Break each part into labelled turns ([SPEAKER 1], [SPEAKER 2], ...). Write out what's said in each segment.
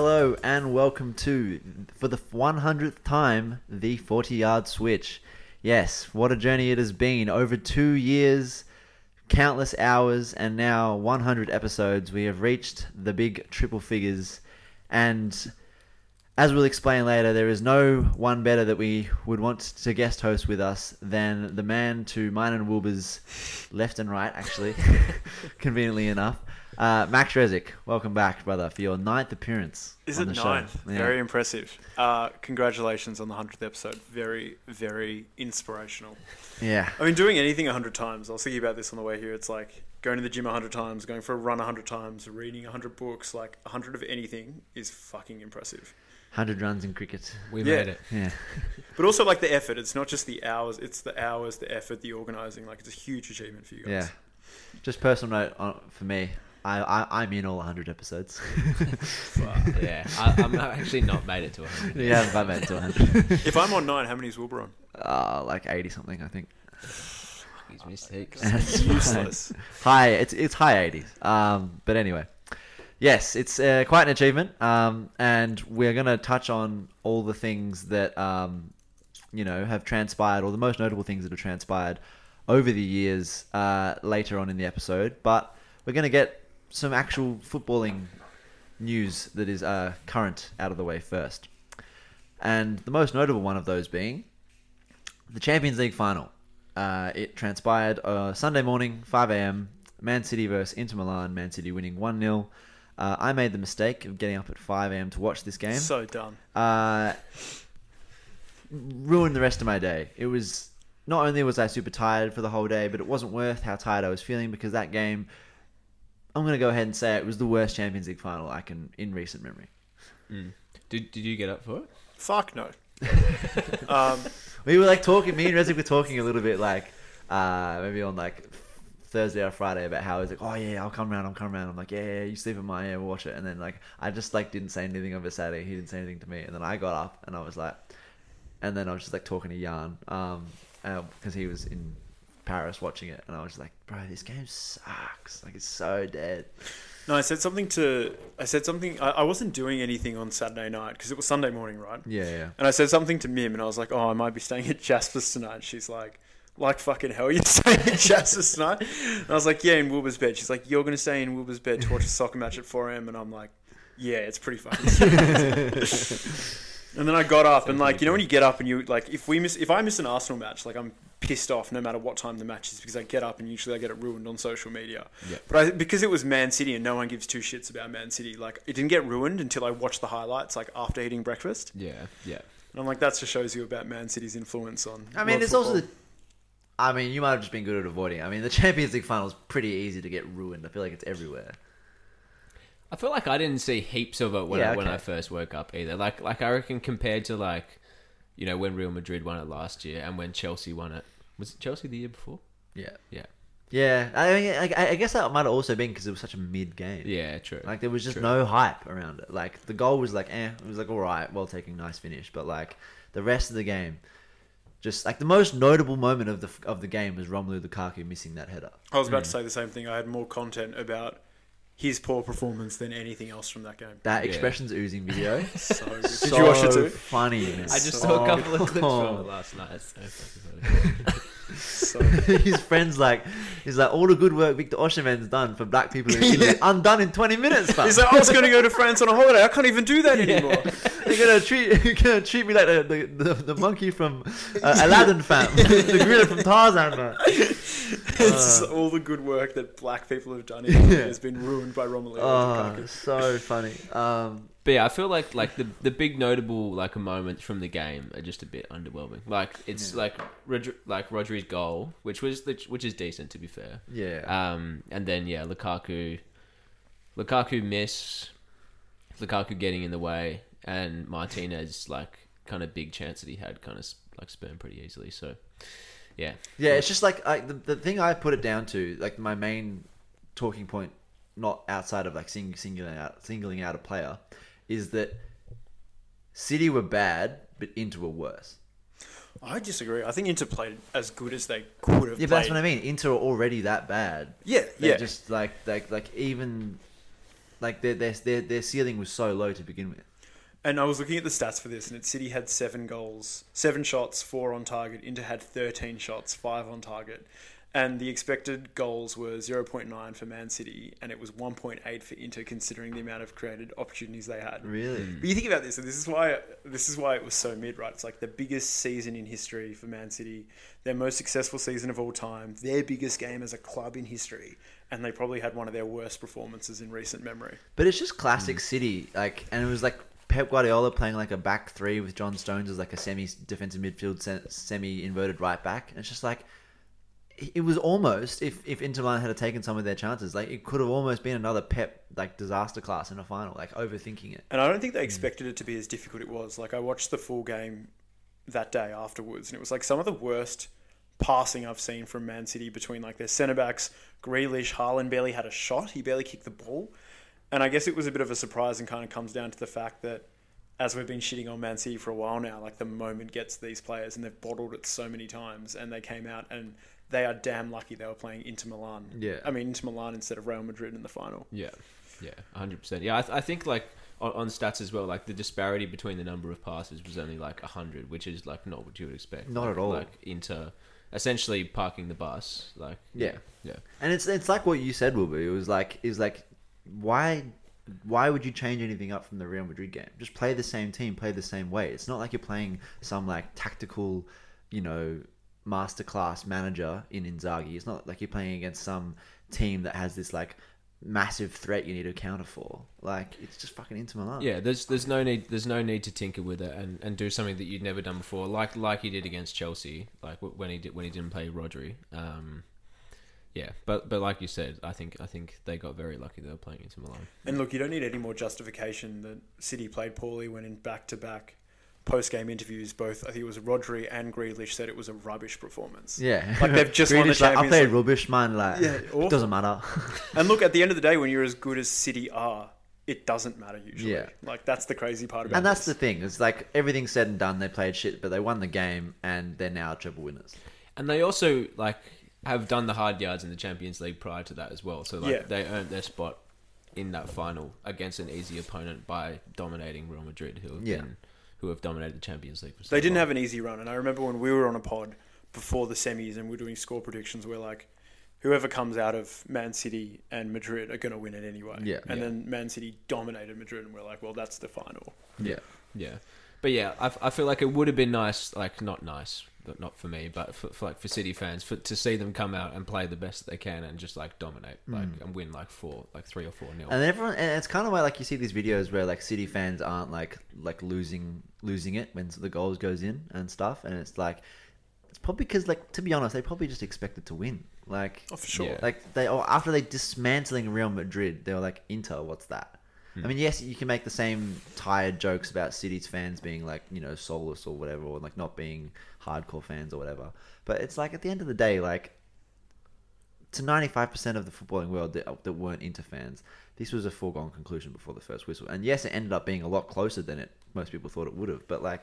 [SPEAKER 1] Hello and welcome to, for the 100th time, the 40 yard switch. Yes, what a journey it has been. Over two years, countless hours, and now 100 episodes. We have reached the big triple figures. And as we'll explain later, there is no one better that we would want to guest host with us than the man to mine and Wilbur's left and right, actually, conveniently enough. Uh, Max Resic, welcome back, brother, for your ninth appearance.
[SPEAKER 2] Is
[SPEAKER 1] on
[SPEAKER 2] it
[SPEAKER 1] the
[SPEAKER 2] ninth?
[SPEAKER 1] Show. Yeah.
[SPEAKER 2] Very impressive. Uh, congratulations on the hundredth episode. Very, very inspirational.
[SPEAKER 1] Yeah.
[SPEAKER 2] I mean, doing anything a hundred times. I was thinking about this on the way here. It's like going to the gym a hundred times, going for a run a hundred times, reading a hundred books. Like a hundred of anything is fucking impressive.
[SPEAKER 1] 100 runs in cricket.
[SPEAKER 3] We
[SPEAKER 2] Yeah.
[SPEAKER 3] made it.
[SPEAKER 1] Yeah.
[SPEAKER 2] But also like the effort. It's not just the hours. It's the hours, the effort, the organizing. Like it's a huge achievement for you guys.
[SPEAKER 1] Yeah. Just personal note on, for me. I, I, I'm in all 100 episodes.
[SPEAKER 3] yeah, I, I'm not- actually not made it to 100.
[SPEAKER 1] you haven't quite made it to 100.
[SPEAKER 2] If I'm on nine, how many is Wilbur on?
[SPEAKER 1] uh, like 80 something, I think.
[SPEAKER 3] These mistakes.
[SPEAKER 1] That's fine.
[SPEAKER 2] Useless.
[SPEAKER 1] High, it's it's high 80s. Um, but anyway, yes, it's uh, quite an achievement. Um, and we're gonna touch on all the things that um, you know have transpired, or the most notable things that have transpired over the years uh, later on in the episode. But we're gonna get some actual footballing news that is uh, current out of the way first. And the most notable one of those being the Champions League final. Uh, it transpired uh, Sunday morning, 5 a.m. Man City versus Inter Milan. Man City winning 1 0. Uh, I made the mistake of getting up at 5 a.m. to watch this game.
[SPEAKER 2] So dumb.
[SPEAKER 1] uh, ruined the rest of my day. It was not only was I super tired for the whole day, but it wasn't worth how tired I was feeling because that game. I'm gonna go ahead and say it was the worst Champions League final I can in recent memory.
[SPEAKER 3] Mm. Did, did you get up for it?
[SPEAKER 2] Fuck no. um,
[SPEAKER 1] We were like talking. Me and Resic were talking a little bit like uh, maybe on like Thursday or Friday about how he's like, oh yeah, I'll come around, I'll come around. I'm like, yeah, yeah, you sleep in my yeah, we'll watch it. And then like I just like didn't say anything over Saturday. He didn't say anything to me. And then I got up and I was like, and then I was just like talking to Jan um because he was in Paris watching it, and I was like, bro, this game sucks. Like it's so dead.
[SPEAKER 2] No, I said something to. I said something. I, I wasn't doing anything on Saturday night because it was Sunday morning, right?
[SPEAKER 1] Yeah, yeah.
[SPEAKER 2] And I said something to Mim, and I was like, "Oh, I might be staying at Jasper's tonight." She's like, "Like fucking hell, you're staying at Jasper's tonight?" And I was like, "Yeah, in Wilbur's bed." She's like, "You're gonna stay in Wilbur's bed to watch a soccer match at 4 a.m." And I'm like, "Yeah, it's pretty fucking." and then I got up, and like, you know, when you get up and you like, if we miss, if I miss an Arsenal match, like I'm pissed off no matter what time the match is because I get up and usually I get it ruined on social media.
[SPEAKER 3] Yeah.
[SPEAKER 2] But I, because it was Man City and no one gives two shits about Man City, like it didn't get ruined until I watched the highlights like after eating breakfast.
[SPEAKER 3] Yeah, yeah.
[SPEAKER 2] And I'm like, that just shows you about Man City's influence on.
[SPEAKER 1] I mean,
[SPEAKER 2] world
[SPEAKER 1] it's also the. I mean, you might have just been good at avoiding. I mean, the Champions League final is pretty easy to get ruined. I feel like it's everywhere.
[SPEAKER 3] I feel like I didn't see heaps of it when,
[SPEAKER 1] Yeah,
[SPEAKER 3] I, when
[SPEAKER 1] okay.
[SPEAKER 3] I first woke up either. Like, like I reckon compared to like, you know, when Real Madrid won it last year and when Chelsea won it. Was it Chelsea the year before?
[SPEAKER 1] Yeah.
[SPEAKER 3] Yeah.
[SPEAKER 1] Yeah, I, mean, I, I guess that might have also been because it was such a mid game.
[SPEAKER 3] Yeah, true.
[SPEAKER 1] Like there was just
[SPEAKER 3] True.
[SPEAKER 1] no hype around it. Like the goal was like, eh, it was like all right, well taken, nice finish. But like the rest of the game, just like the most notable moment of the of the game was Romelu Lukaku missing that header.
[SPEAKER 2] I was about to say the same thing. I had more content about his poor performance than anything else from that game.
[SPEAKER 1] That
[SPEAKER 3] Yeah.
[SPEAKER 1] expressions oozing video.
[SPEAKER 2] So good. Did
[SPEAKER 1] so
[SPEAKER 2] you watch it too?
[SPEAKER 1] Funny. man.
[SPEAKER 3] I just
[SPEAKER 1] So
[SPEAKER 3] saw a couple of clips
[SPEAKER 1] funny.
[SPEAKER 3] from it last night. It's so fucking funny.
[SPEAKER 2] So
[SPEAKER 1] his friends like he's like all the good work Victor Osimhen's done for black people in Italy. I'm done in 20 minutes. fam."
[SPEAKER 2] he's like, I was going to go to France on a holiday. I can't even do that anymore.
[SPEAKER 1] They're gonna treat you're gonna treat me like the the, the, the monkey from uh, Aladdin fam, the gorilla from Tarzan man.
[SPEAKER 2] it's
[SPEAKER 1] Uh.
[SPEAKER 2] all the good work that black people have done in
[SPEAKER 1] Yeah.
[SPEAKER 2] has been ruined by Romelu
[SPEAKER 1] Oh, so funny. Um,
[SPEAKER 3] But yeah, I feel like like the the big notable like moments from the game are just a bit underwhelming. Like it's like Rodri- like Rodri's goal, which was the, which is decent to be fair.
[SPEAKER 1] yeah.
[SPEAKER 3] Um, and then yeah, Lukaku, Lukaku miss, Lukaku getting in the way, and Martinez like kind of big chance that he had kind of like Spurn pretty easily. So yeah,
[SPEAKER 1] Yeah, it's just like I, the the thing I put it down to, like my main talking point, not outside of like sing, singling out singling out a player, is that City were bad, but Inter were worse.
[SPEAKER 2] I disagree. I think Inter played as good as they could have.
[SPEAKER 1] Yeah,
[SPEAKER 2] played.
[SPEAKER 1] but that's what I mean. Inter are already that bad.
[SPEAKER 2] Yeah,
[SPEAKER 1] They're
[SPEAKER 2] yeah.
[SPEAKER 1] Just like like like even like their their their their ceiling was so low to begin with.
[SPEAKER 2] And I was looking at the stats for this, and it City had seven goals, seven shots, four on target. Inter had thirteen shots, five on target, and the expected goals were zero point nine for Man City, and it was one point eight for Inter, considering the amount of created opportunities they had.
[SPEAKER 1] Really. Hmm.
[SPEAKER 2] But you think about this, and this is why this is why it was so mid, right? It's like the biggest season in history for Man City, their most successful season of all time, their biggest game as a club in history, and they probably had one of their worst performances in recent memory.
[SPEAKER 1] But it's just classic hmm. City, like, and it was like Pep Guardiola playing like a back three with John Stones as like a semi defensive midfield, semi inverted right back. And it's just like it was almost if if Inter Milan had taken some of their chances, like it could have almost been another Pep like disaster class in a final, like overthinking it.
[SPEAKER 2] And I don't think they mm. expected it to be as difficult it was. Like I watched the full game that day afterwards, and it was like some of the worst passing I've seen from Man City between like their centre backs, Grealish, Haaland barely had a shot. He barely kicked the ball. And I guess it was a bit of a surprise and kind of comes down to the fact that as we've been shitting on Man City for a while now, like the moment gets these players and they've bottled it so many times and they came out and they are damn lucky they were playing Inter Milan.
[SPEAKER 1] Yeah.
[SPEAKER 2] I mean Inter Milan instead of Real Madrid in the final.
[SPEAKER 3] Yeah, yeah, hundred percent. Yeah, I, th- I think like on, on stats as well, like the disparity between the number of passes was only like hundred, which is like not what you would expect.
[SPEAKER 1] Not
[SPEAKER 3] Like-
[SPEAKER 1] at all.
[SPEAKER 3] Like Inter essentially parking the bus. Like
[SPEAKER 1] Yeah.
[SPEAKER 3] yeah,
[SPEAKER 1] And it's it's like what you said, Wilbur. It was like it was like why why would you change anything up from the Real Madrid game? Just play the same team, play the same way. It's not like you're playing some like tactical, you know, masterclass manager in Inzaghi. It's not like you're playing against some team that has this like massive threat you need to counter for. Like it's just fucking Inter Milan.
[SPEAKER 3] yeah. There's there's no need there's no need to tinker with it and, and do something that you'd never done before, like like he did against Chelsea, like when he did when he didn't play Rodri. Um, yeah, but but like you said, I think I think they got very lucky they were playing Inter Milan.
[SPEAKER 2] And look, you don't need any more justification that City played poorly when in back to back post game interviews, both I think it was Rodri and Grealish said it was a rubbish performance.
[SPEAKER 1] Yeah,
[SPEAKER 2] Like, they've just won the
[SPEAKER 1] Grealish, like, I
[SPEAKER 2] Champions
[SPEAKER 1] played
[SPEAKER 2] League.
[SPEAKER 1] rubbish, man. Like,
[SPEAKER 2] Yeah,
[SPEAKER 1] it doesn't matter.
[SPEAKER 2] And look, at the end of the day, when you're as good as City are, it doesn't matter usually.
[SPEAKER 1] Yeah.
[SPEAKER 2] Like that's the crazy part about
[SPEAKER 1] And that's the thing. It's like everything's said and done. They played shit, but they won the game, and they're now triple winners.
[SPEAKER 3] And they also like have done the hard yards in the Champions League prior to that as well. So like
[SPEAKER 2] Yeah.
[SPEAKER 3] they earned their spot in that final against an easy opponent by dominating Real Madrid, who have
[SPEAKER 1] Yeah.
[SPEAKER 3] been, who have dominated the Champions League. For so
[SPEAKER 2] They didn't
[SPEAKER 3] long.
[SPEAKER 2] have an easy run, and I remember when we were on a pod before the semis and we are doing score predictions, we're like, whoever comes out of Man City and Madrid are going to win it anyway.
[SPEAKER 1] Yeah.
[SPEAKER 2] and
[SPEAKER 3] Yeah.
[SPEAKER 2] then Man City dominated Madrid, and we're like, well, that's the final.
[SPEAKER 1] Yeah,
[SPEAKER 3] Yeah, but yeah, I, I feel like it would have been nice, like not nice, but not for me, but for, for like for City fans, for to see them come out and play the best they can and just like dominate, like hmm. and win like four, like three or four nil.
[SPEAKER 1] and everyone, and it's kind of why like you see these videos where like City fans aren't like like losing losing it when the goals goes in and stuff, and it's like it's probably because like to be honest, they probably just expected to win. Like,
[SPEAKER 2] Oh, for sure.
[SPEAKER 3] Yeah.
[SPEAKER 1] like they or after they dismantling Real Madrid, they were like Inter, what's that? Hmm. I mean, yes, you can make the same tired jokes about City's fans being like, you know, soulless or whatever, or like not being hardcore fans or whatever. But it's like at the end of the day, like to ninety five percent of the footballing world that, that weren't Inter fans, this was a foregone conclusion before the first whistle. And yes, it ended up being a lot closer than it most people thought it would have. But like,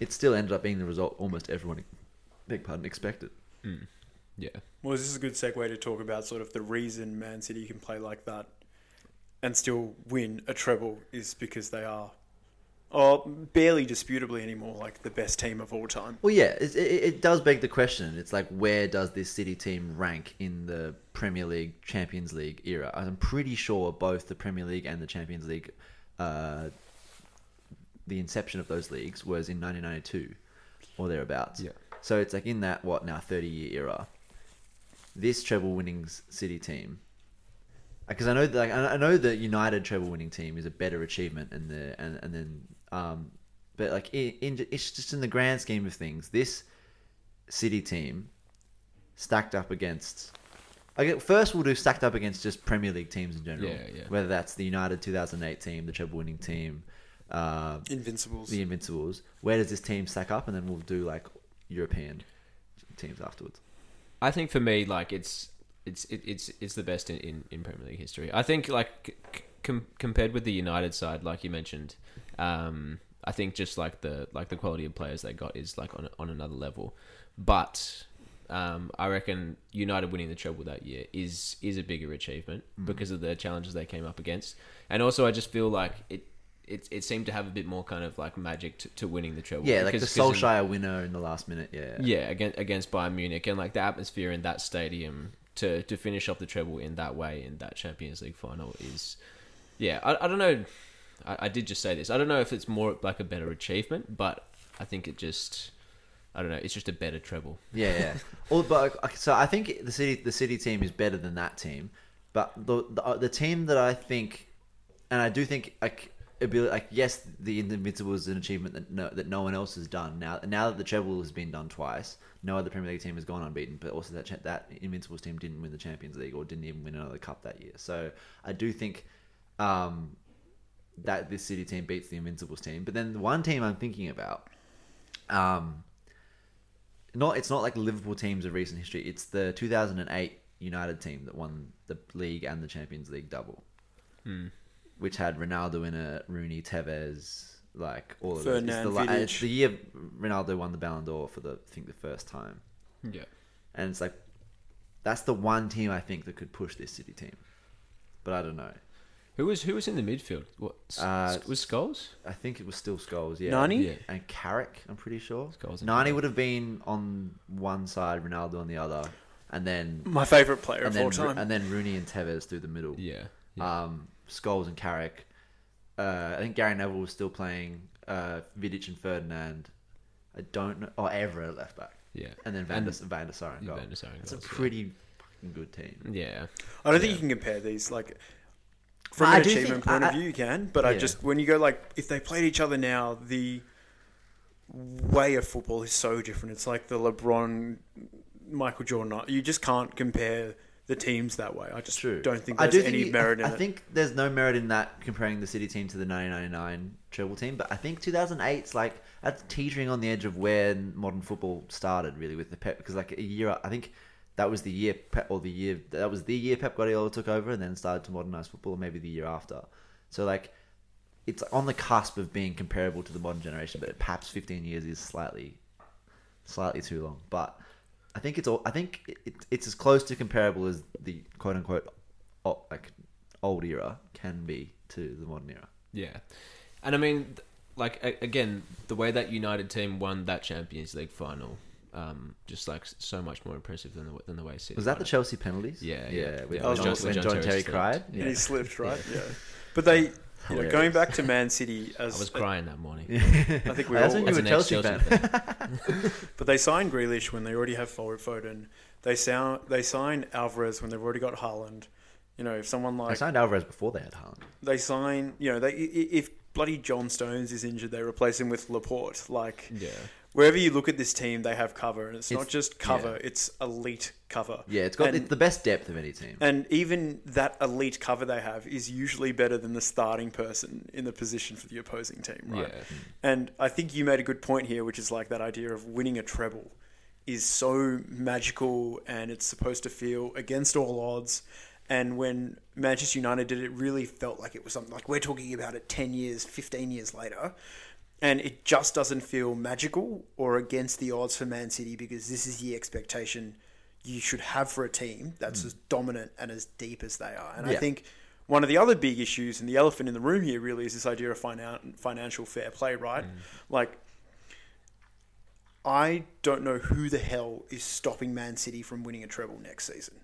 [SPEAKER 1] it still ended up being the result almost everyone, big pardon, expected. Mm.
[SPEAKER 3] yeah,
[SPEAKER 2] Well, this is a good segue to talk about sort of the reason Man City can play like that and still win a treble is because they are, oh, barely disputably anymore, like the best team of all time.
[SPEAKER 1] Well, yeah, it, it, it does beg the question. It's like, where does this City team rank in the Premier League, Champions League era? I'm pretty sure both the Premier League and the Champions League, uh, the inception of those leagues was in 1992 or thereabouts.
[SPEAKER 3] Yeah.
[SPEAKER 1] So it's like in that what now 30 year era. This treble winning City team, because I know that like, I I know the United treble winning team is a better achievement, and the and and then um, but like in, in it's just in the grand scheme of things, this City team stacked up against. Okay, first we'll do stacked up against just Premier League teams in general.
[SPEAKER 3] Yeah, yeah.
[SPEAKER 1] Whether that's the United 2008 team, the treble winning team, uh,
[SPEAKER 2] Invincibles.
[SPEAKER 1] the Invincibles. Where does this team stack up? And then we'll do like European teams afterwards.
[SPEAKER 3] I think for me, like it's it's it, it's it's the best in, in, in Premier League history. I think like c- com- compared with the United side, like you mentioned, um, I think just like the like the quality of players they got is like on on another level. But um, I reckon United winning the treble that year is is a bigger achievement because of the challenges they came up against, and also I just feel like it. It, it seemed to have a bit more kind of like magic to, to winning the treble.
[SPEAKER 1] Yeah, like the
[SPEAKER 3] Because- 'cause in-
[SPEAKER 1] winner in the last minute. Yeah,
[SPEAKER 3] yeah, against against Bayern Munich and like the atmosphere in that stadium to to finish off the treble in that way in that Champions League final is, yeah, I, I don't know. I, I did just say this. I don't know if it's more like a better achievement, but I think it just, I don't know. It's just a better treble.
[SPEAKER 1] Yeah, yeah. All, but so I think the city the city team is better than that team, but the the, uh, the team that I think, and I do think like be like yes, the Invincible is an achievement that no, that no one else has done. Now now that the treble has been done twice, no other Premier League team has gone unbeaten. But also that that Invincibles team didn't win the Champions League or didn't even win another cup that year. So I do think. Um, that this City team beats the Invincibles team, but then the one team I'm thinking about, um, not it's not like Liverpool teams of recent history. It's the 2008 United team that won the league and the Champions League double,
[SPEAKER 3] Hmm.
[SPEAKER 1] which had Ronaldo in it, Rooney, Tevez, like all of those. It's the, la-
[SPEAKER 2] Vidic.
[SPEAKER 1] it's the year Ronaldo won the Ballon d'Or for the I think the first time,
[SPEAKER 3] Yeah.
[SPEAKER 1] and it's like that's the one team I think that could push this City team, but I don't know.
[SPEAKER 3] Who was who was in the midfield? What
[SPEAKER 1] Uh,
[SPEAKER 3] was Scholes?
[SPEAKER 1] I think it was still Scholes, yeah.
[SPEAKER 2] Nani?
[SPEAKER 3] Yeah.
[SPEAKER 1] and Carrick, I'm pretty sure.
[SPEAKER 3] Scholes and
[SPEAKER 1] Nani
[SPEAKER 3] Carrick.
[SPEAKER 1] would have been on one side, Ronaldo on the other, and then
[SPEAKER 2] My favorite player
[SPEAKER 1] and
[SPEAKER 2] of all
[SPEAKER 1] then
[SPEAKER 2] time.
[SPEAKER 1] and then Rooney and Tevez through the middle.
[SPEAKER 3] Yeah. yeah.
[SPEAKER 1] Um, Scholes and Carrick. Uh, I think Gary Neville was still playing uh, Vidic and Ferdinand. I don't know. Oh, Evra at left back,
[SPEAKER 3] yeah.
[SPEAKER 1] and then Van der,
[SPEAKER 3] And-
[SPEAKER 1] Van der Sar in
[SPEAKER 3] Yeah,
[SPEAKER 1] goal.
[SPEAKER 3] Van der Sar in
[SPEAKER 1] It's a
[SPEAKER 3] goals, yeah.
[SPEAKER 1] pretty fucking good team.
[SPEAKER 3] Yeah.
[SPEAKER 2] I don't think
[SPEAKER 3] Yeah.
[SPEAKER 2] you can compare these. Like from
[SPEAKER 1] I
[SPEAKER 2] an
[SPEAKER 1] do think-
[SPEAKER 2] achievement point
[SPEAKER 1] I-
[SPEAKER 2] of view, you can. But I
[SPEAKER 1] Yeah.
[SPEAKER 2] just when you go like if they played each other now, the way of football is so different. It's like the LeBron, Michael Jordan. You just can't compare the teams that way. I just
[SPEAKER 1] True.
[SPEAKER 2] don't think
[SPEAKER 1] I
[SPEAKER 2] there's
[SPEAKER 1] do think
[SPEAKER 2] any
[SPEAKER 1] you-
[SPEAKER 2] merit
[SPEAKER 1] I,
[SPEAKER 2] in
[SPEAKER 1] I
[SPEAKER 2] it.
[SPEAKER 1] think there's no merit in that comparing the City team to the 1999 treble team, but I think 2008's like that's teetering on the edge of where modern football started really with the Pep because like a year I think that was the year Pep or the year that was the year Pep Guardiola took over and then started to modernize football, maybe the year after. So like it's on the cusp of being comparable to the modern generation, but perhaps 15 years is slightly slightly too long. But I think it's all. I think it, it's as close to comparable as the quote unquote o- like old era can be to the modern era.
[SPEAKER 3] Yeah, and I mean, like a- again, the way that United team won that Champions League final, um, just like so much more impressive than the than the way City.
[SPEAKER 1] Was that
[SPEAKER 3] won
[SPEAKER 1] the
[SPEAKER 3] it.
[SPEAKER 1] Chelsea penalties?
[SPEAKER 3] Yeah,
[SPEAKER 1] yeah.
[SPEAKER 3] yeah.
[SPEAKER 1] With
[SPEAKER 3] Yeah,
[SPEAKER 1] when
[SPEAKER 2] John-
[SPEAKER 1] John,
[SPEAKER 2] when
[SPEAKER 1] when
[SPEAKER 3] John
[SPEAKER 1] John
[SPEAKER 3] Terry
[SPEAKER 1] Terry
[SPEAKER 3] slipped.
[SPEAKER 1] cried.
[SPEAKER 2] and he slipped right. Yeah, but they. You know,
[SPEAKER 1] Hilarious.
[SPEAKER 2] going back to Man City as
[SPEAKER 3] I was crying that morning.
[SPEAKER 2] I think we
[SPEAKER 1] That's
[SPEAKER 2] all
[SPEAKER 1] when
[SPEAKER 3] As
[SPEAKER 1] you were Chelsea
[SPEAKER 3] ex-Chelsea
[SPEAKER 1] fan.
[SPEAKER 2] But they sign Grealish when they already have forward Foden. They sound they signed Alvarez when they've already got Haaland. You know, if someone like they
[SPEAKER 1] signed Alvarez before they had Haaland.
[SPEAKER 2] they sign, you know, they i- i- if bloody John Stones is injured, they replace him with Laporte. Like
[SPEAKER 3] Yeah,
[SPEAKER 2] wherever you look at this team, they have cover, and it's, not just cover;
[SPEAKER 1] yeah.
[SPEAKER 2] it's elite cover.
[SPEAKER 1] Yeah, it's got
[SPEAKER 2] And-
[SPEAKER 1] it's the best depth of any team.
[SPEAKER 2] And even that elite cover they have is usually better than the starting person in the position for the opposing team, right?
[SPEAKER 3] yeah, hmm.
[SPEAKER 2] And I think you made a good point here, which is like that idea of winning a treble is so magical and it's supposed to feel against all odds. And when Manchester United did it, it really felt like it was something like we're talking about it 10 years, 15 years later. And it just doesn't feel magical or against the odds for Man City because this is the expectation you should have for a team that's mm. as dominant and as deep as they are. And I think one of the other big issues and the elephant in the room here really is this idea of finan- financial fair play, right? Mm. Like, I don't know who the hell is stopping Man City from winning a treble next season.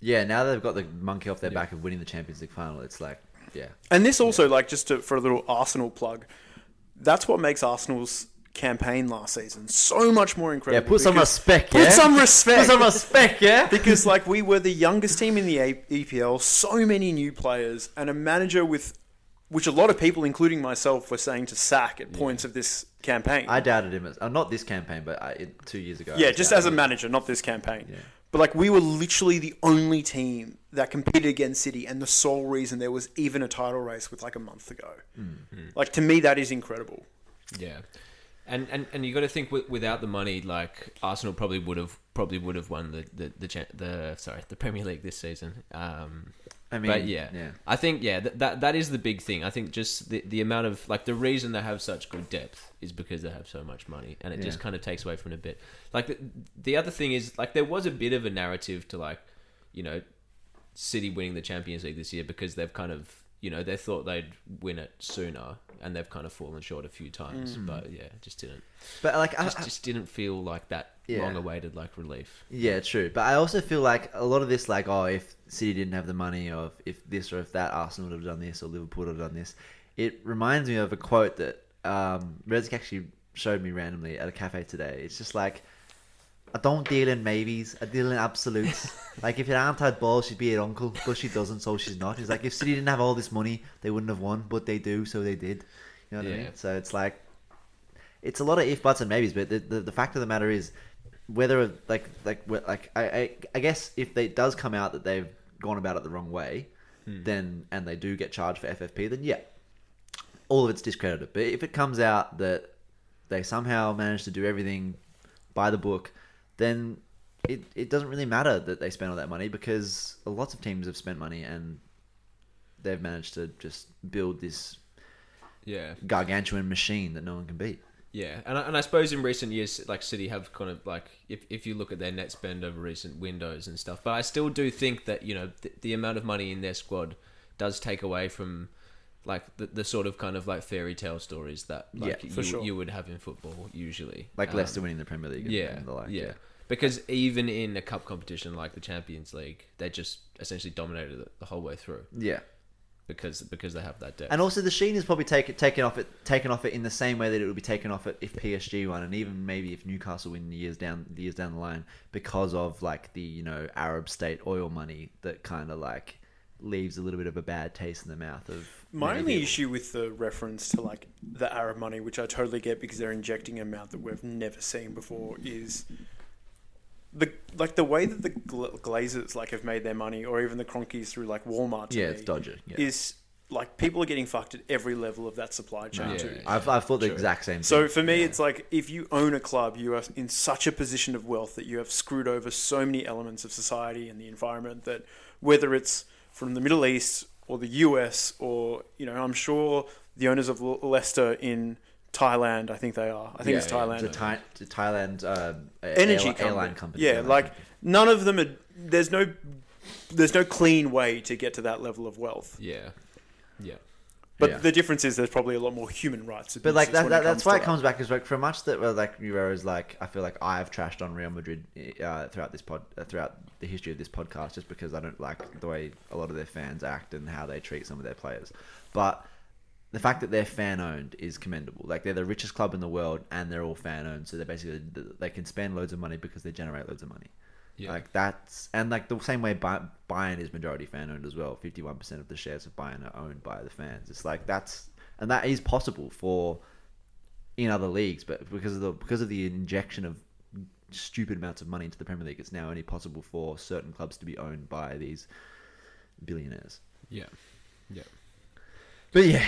[SPEAKER 1] Yeah, now they've got the monkey off their back of winning the Champions League final. It's like, yeah,
[SPEAKER 2] And this also, like, just to, for a little Arsenal plug, that's what makes Arsenal's campaign last season so much more incredible. yeah.
[SPEAKER 1] Put some respect.
[SPEAKER 2] Put some respect.
[SPEAKER 1] Put some respect. Yeah.
[SPEAKER 2] because like we were the youngest team in the EPL, so many new players, and a manager with which a lot of people, including myself, were saying to sack at points of this campaign.
[SPEAKER 1] I doubted him. As, uh, not this campaign, but I, it, two years ago.
[SPEAKER 2] Yeah, just as a
[SPEAKER 1] him.
[SPEAKER 2] manager, not this campaign.
[SPEAKER 1] Yeah.
[SPEAKER 2] But like we were literally the only team that competed against City, and the sole reason there was even a title race with like a month ago. Like to me, that is incredible.
[SPEAKER 3] Yeah, and and, and you got to think wi- without the money, like Arsenal probably would have probably would have won the the the, the sorry the Premier League this season. Um,
[SPEAKER 1] I mean,
[SPEAKER 3] but yeah,
[SPEAKER 1] yeah.
[SPEAKER 3] I think yeah that, that that is the big thing. I think just the the amount of like the reason they have such good depth is because they have so much money, and it just kind of takes away from it a bit. Like the, the other thing is like there was a bit of a narrative to like you know City winning the Champions League this year because they've kind of you know they thought they'd win it sooner and they've kind of fallen short a few times mm. but yeah just didn't
[SPEAKER 1] But like, I, I-
[SPEAKER 3] just didn't feel like that
[SPEAKER 1] Yeah.
[SPEAKER 3] long awaited like relief
[SPEAKER 1] Yeah, true. But I also feel like a lot of this, like, oh, if City didn't have the money, or if, if this or if that, Arsenal would have done this, or Liverpool would have done this. It reminds me of a quote that um, Resic actually showed me randomly at a cafe today. It's just like, I don't deal in maybes, I deal in absolutes. like, if your aunt had balls, she'd be your uncle, but she doesn't, so she's not. It's like, if City didn't have all this money, they wouldn't have won, but they do, so they did. You know what I mean? So it's like, it's a lot of if buts and maybes, but the, the, the fact of the matter is whether like like like I, I I guess if they, it does come out that they've gone about it the wrong way, hmm. then and they do get charged for FFP, then yeah, all of it's discredited. But if it comes out that they somehow managed to do everything by the book, then it, it doesn't really matter that they spent all that money because lots of teams have spent money and they've managed to just build this
[SPEAKER 3] yeah
[SPEAKER 1] gargantuan machine that no one can beat.
[SPEAKER 3] Yeah and I, and I suppose in recent years like City have kind of like if, if you look at their net spend over recent windows and stuff but I still do think that you know the, the amount of money in their squad does take away from like the, the sort of kind of like fairy tale stories that like
[SPEAKER 1] Yeah,
[SPEAKER 2] for
[SPEAKER 3] you,
[SPEAKER 2] sure.
[SPEAKER 3] you would have in football usually
[SPEAKER 1] Like
[SPEAKER 3] Um,
[SPEAKER 1] Leicester winning the Premier League.
[SPEAKER 3] yeah,
[SPEAKER 1] and the like.
[SPEAKER 3] yeah. Because even in a cup competition like the Champions League, they just essentially dominated it the whole way through
[SPEAKER 1] yeah.
[SPEAKER 3] Because because they have that depth.
[SPEAKER 1] And also, the sheen is probably taken taken off it taken off it in the same way that it would be taken off it if PSG won, and even maybe if Newcastle win years down the years down the line because of like the you know Arab state oil money that kind of like leaves a little bit of a bad taste in the mouth of
[SPEAKER 2] My only
[SPEAKER 1] people.
[SPEAKER 2] issue with the reference to like the Arab money, which I totally get because they're injecting an amount that we've never seen before, is the like the way that the gla- Glazers like have made their money, or even the Kroenkes through like Walmart. To
[SPEAKER 1] Yeah,
[SPEAKER 2] me,
[SPEAKER 1] it's dodgy. Yeah.
[SPEAKER 2] Is like people are getting fucked at every level of that supply chain
[SPEAKER 3] Yeah,
[SPEAKER 2] too.
[SPEAKER 3] yeah.
[SPEAKER 1] I've, I've thought the
[SPEAKER 3] True.
[SPEAKER 1] exact same thing.
[SPEAKER 2] So for me, it's like if you own a club, you are in such a position of wealth that you have screwed over so many elements of society and the environment that whether it's from the Middle East or the US or you know, I'm sure the owners of Leicester in Thailand, I think they are. I think
[SPEAKER 3] Yeah,
[SPEAKER 2] it's
[SPEAKER 3] yeah.
[SPEAKER 2] Thailand.
[SPEAKER 1] the, Thai, the Thailand uh,
[SPEAKER 2] Energy
[SPEAKER 1] airli-
[SPEAKER 2] company.
[SPEAKER 1] airline company.
[SPEAKER 2] Yeah,
[SPEAKER 1] airline
[SPEAKER 2] like
[SPEAKER 1] company.
[SPEAKER 2] none of them are. There's no. There's no clean way to get to that level of wealth.
[SPEAKER 3] yeah, yeah,
[SPEAKER 2] But
[SPEAKER 1] Yeah.
[SPEAKER 2] the difference is there's probably a lot more human rights.
[SPEAKER 1] But like that, that that's why it comes back is like for much that well, like Euro is like I feel like I've trashed on Real Madrid uh, throughout this pod uh, throughout the history of this podcast just because I don't like the way a lot of their fans act and how they treat some of their players. But the fact that they're fan owned is commendable. Like they're the richest club in the world and they're all fan owned, so they basically they can spend loads of money because they generate loads of money.
[SPEAKER 3] yeah.
[SPEAKER 1] Like that's and like the same way Bay- Bayern is majority fan owned as well. Fifty one percent of the shares of Bayern are owned by the fans. It's like that's and that is possible for in other leagues, but because of the because of the injection of stupid amounts of money into the Premier League, it's now only possible for certain clubs to be owned by these billionaires.
[SPEAKER 3] yeah, yeah.
[SPEAKER 1] But yeah,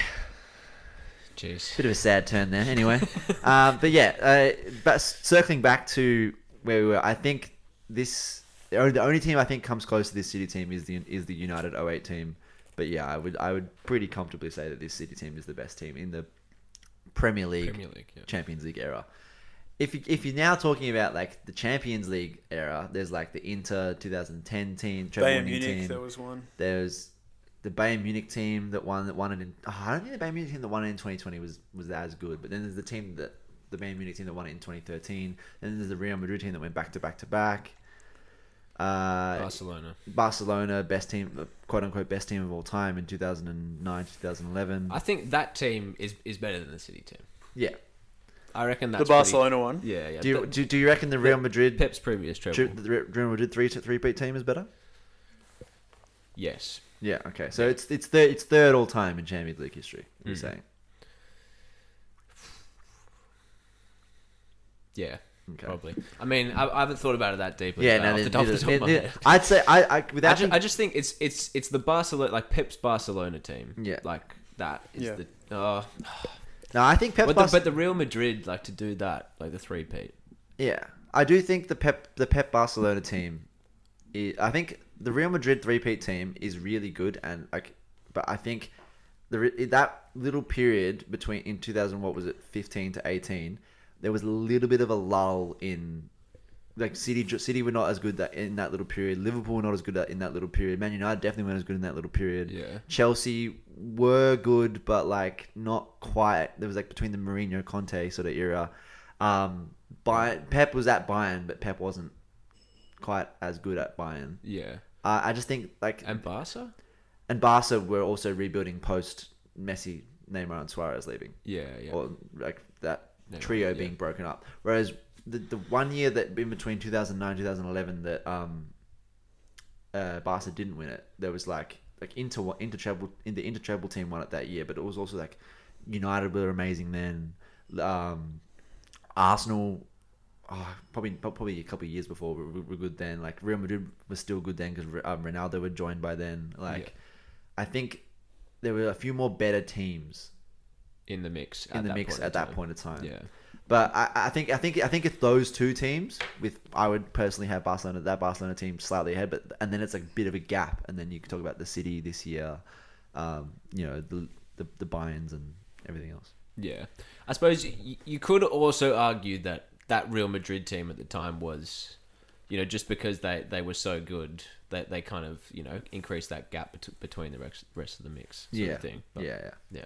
[SPEAKER 3] Jeez.
[SPEAKER 1] bit of a sad turn there. Anyway, um, but yeah, uh, but circling back to where we were, I think this the only, team I think comes close to this City team is the is the United 08 team. But yeah, I would I would pretty comfortably say that this City team is the best team in the Premier League,
[SPEAKER 3] Premier League. Yeah.
[SPEAKER 1] Champions League era. If you, if you're now talking about like the Champions League era, there's like the Inter 2010 team, treble
[SPEAKER 2] Bayern
[SPEAKER 1] winning
[SPEAKER 2] Munich,
[SPEAKER 1] team.
[SPEAKER 2] there was one.
[SPEAKER 1] There's the Bayern Munich team that won that won it in. Oh, I don't think the Bayern Munich team that won it in 2020 was was as good. But then there's the team that the Bayern Munich team that won it in 2013. Then there's the Real Madrid team that went back to back to back. Uh,
[SPEAKER 3] Barcelona.
[SPEAKER 1] Barcelona, best team, quote unquote, best team of all time in 2009, 2011.
[SPEAKER 3] I think that team is is better than the City team.
[SPEAKER 1] yeah.
[SPEAKER 3] I reckon
[SPEAKER 2] The
[SPEAKER 3] that's pretty-
[SPEAKER 2] Barcelona one.
[SPEAKER 3] yeah, yeah.
[SPEAKER 1] Do you,
[SPEAKER 3] Th-
[SPEAKER 1] do, do you reckon the Real Madrid,
[SPEAKER 3] Pep's previous treble.
[SPEAKER 1] the Real Madrid three three-peat team is better?
[SPEAKER 3] Yes.
[SPEAKER 1] Yeah. Okay. So it's it's third it's third all time in Champions League history. You're
[SPEAKER 3] Mhm.
[SPEAKER 1] saying?
[SPEAKER 3] Yeah.
[SPEAKER 1] Okay.
[SPEAKER 3] Probably. I mean, I, I haven't thought about it that deeply.
[SPEAKER 1] Yeah,
[SPEAKER 3] but
[SPEAKER 1] no,
[SPEAKER 3] off
[SPEAKER 1] they-
[SPEAKER 3] the top,
[SPEAKER 1] they-
[SPEAKER 3] off the top of my
[SPEAKER 1] they-
[SPEAKER 3] head.
[SPEAKER 1] I'd say I, I
[SPEAKER 3] I
[SPEAKER 1] without
[SPEAKER 3] just, I just think it's it's it's the Barcelona like Pep's Barcelona team.
[SPEAKER 1] Yeah.
[SPEAKER 3] like that is
[SPEAKER 2] Yeah.
[SPEAKER 3] the. Oh,
[SPEAKER 1] no, I think Pep.
[SPEAKER 3] but the, but the Real Madrid like to do that like the three-peat.
[SPEAKER 1] Yeah, I do think the Pep the Pep Barcelona team. I I think the Real Madrid three-peat team is really good, and like, but I think the that little period between in 2000, what was it, 15 to 18, there was a little bit of a lull in. Like City, City were not as good that in that little period. Liverpool were not as good in that little period. Man United definitely weren't as good in that little period.
[SPEAKER 3] Yeah.
[SPEAKER 1] Chelsea were good, but like not quite. There was like between the Mourinho Conte sort of era. Um, Bayern, Pep was at Bayern, but Pep wasn't quite as good at Bayern.
[SPEAKER 3] Yeah,
[SPEAKER 1] Uh, I just think like
[SPEAKER 3] and Barca.
[SPEAKER 1] and Barca were also rebuilding post Messi, Neymar, and Suarez leaving,
[SPEAKER 3] Yeah, yeah.
[SPEAKER 1] or like that
[SPEAKER 3] Neymar,
[SPEAKER 1] trio
[SPEAKER 3] yeah.
[SPEAKER 1] being broken up. Whereas the the one year that in between 2009 2011 that um uh, Barca didn't win it, there was like like inter inter treble in the inter treble team won it that year, but it was also like United were amazing then. Um, Arsenal, oh, probably probably a couple of years before were, were good then. Like Real Madrid was still good then because um, Ronaldo were joined by then. Like
[SPEAKER 3] Yeah.
[SPEAKER 1] I think there were a few more better teams
[SPEAKER 3] in the mix.
[SPEAKER 1] in
[SPEAKER 3] at
[SPEAKER 1] the
[SPEAKER 3] that
[SPEAKER 1] mix
[SPEAKER 3] point in
[SPEAKER 1] at that
[SPEAKER 3] time.
[SPEAKER 1] point in time.
[SPEAKER 3] Yeah,
[SPEAKER 1] But I, I think I think I think it's those two teams with I would personally have Barcelona that Barcelona team slightly ahead, but and then it's like a bit of a gap, and then you can talk about the City this year, um, you know the the the Bayerns and everything else.
[SPEAKER 3] yeah. I suppose you, you could also argue that that Real Madrid team at the time was, you know, just because they, they were so good, that they kind of you know increased that gap bet- between the rest, rest of the mix. Sort
[SPEAKER 1] yeah,
[SPEAKER 3] of thing. But,
[SPEAKER 1] yeah, yeah.
[SPEAKER 3] yeah.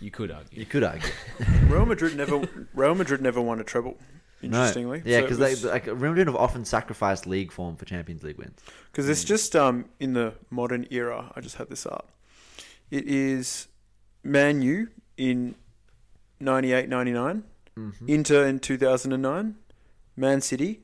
[SPEAKER 3] You could argue.
[SPEAKER 1] You could argue.
[SPEAKER 2] Real Madrid never Real Madrid never won a treble. Interestingly,
[SPEAKER 1] no. yeah,
[SPEAKER 2] So
[SPEAKER 1] because
[SPEAKER 2] was-
[SPEAKER 1] they like Real Madrid have often sacrificed league form for Champions League wins.
[SPEAKER 2] Because it's just um, in the modern era. I just had this up. It is Man U in 98 99,
[SPEAKER 1] Mm-hmm.
[SPEAKER 2] Inter in 2009, Man City,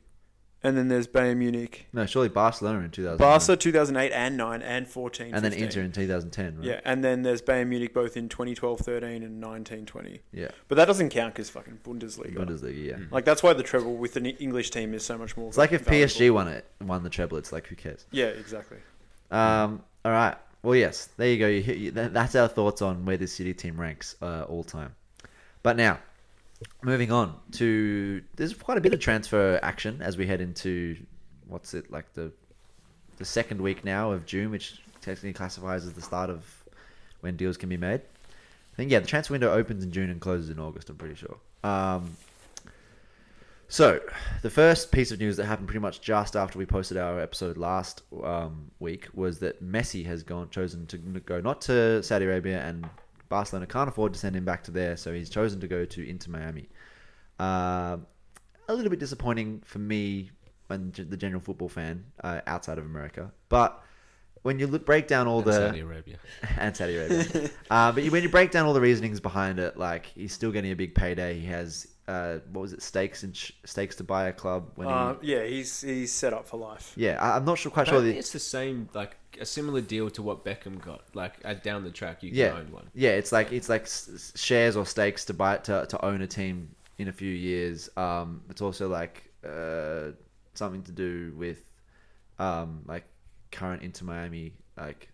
[SPEAKER 2] and then there's Bayern Munich.
[SPEAKER 1] No, surely Barcelona in 2000.
[SPEAKER 2] Barca 2008 and 9 and 14.
[SPEAKER 1] and then Inter in 2010, right?
[SPEAKER 2] Yeah, and then there's Bayern Munich both in 2012 13 and 19 20.
[SPEAKER 1] yeah.
[SPEAKER 2] But that doesn't count because fucking Bundesliga.
[SPEAKER 1] Bundesliga, yeah.
[SPEAKER 2] Like, that's why the treble with an English team is so much more.
[SPEAKER 1] It's like if
[SPEAKER 2] valuable.
[SPEAKER 1] PSG won it, won the treble. It's like who cares?
[SPEAKER 2] Yeah, exactly.
[SPEAKER 1] Um, all right. Well, yes. There you go. You, you, that's our thoughts on where this City team ranks uh, all time. But now, moving on to there's quite a bit of transfer action as we head into what's it like the the second week now of June, which technically classifies as the start of when deals can be made. I think yeah, the transfer window opens in June and closes in August. I'm pretty sure. Um, so, the first piece of news that happened pretty much just after we posted our episode last um, week was that Messi has gone chosen to go not to Saudi Arabia, and Barcelona can't afford to send him back to there, so he's chosen to go to Inter Miami. Uh, a little bit disappointing for me and the general football fan uh, outside of America, but when you look break down all
[SPEAKER 3] And
[SPEAKER 1] the
[SPEAKER 3] Saudi Arabia.
[SPEAKER 1] and Saudi Arabia. uh, but you- when you break down all the reasonings behind it, like he's still getting a big payday. He has uh, what was it, stakes and sh- stakes to buy a club. When
[SPEAKER 2] Uh,
[SPEAKER 1] he,
[SPEAKER 2] yeah, he's he's set up for life.
[SPEAKER 1] yeah, I, I'm not sure quite sure.
[SPEAKER 3] Apparently
[SPEAKER 1] The,
[SPEAKER 3] it's the same, like a similar deal to what Beckham got. Like uh, down the track, you can
[SPEAKER 1] yeah,
[SPEAKER 3] own one.
[SPEAKER 1] yeah, it's like it's like s- s- shares or stakes to buy to to own a team in a few years. Um, it's also like uh, something to do with um, like current Inter Miami like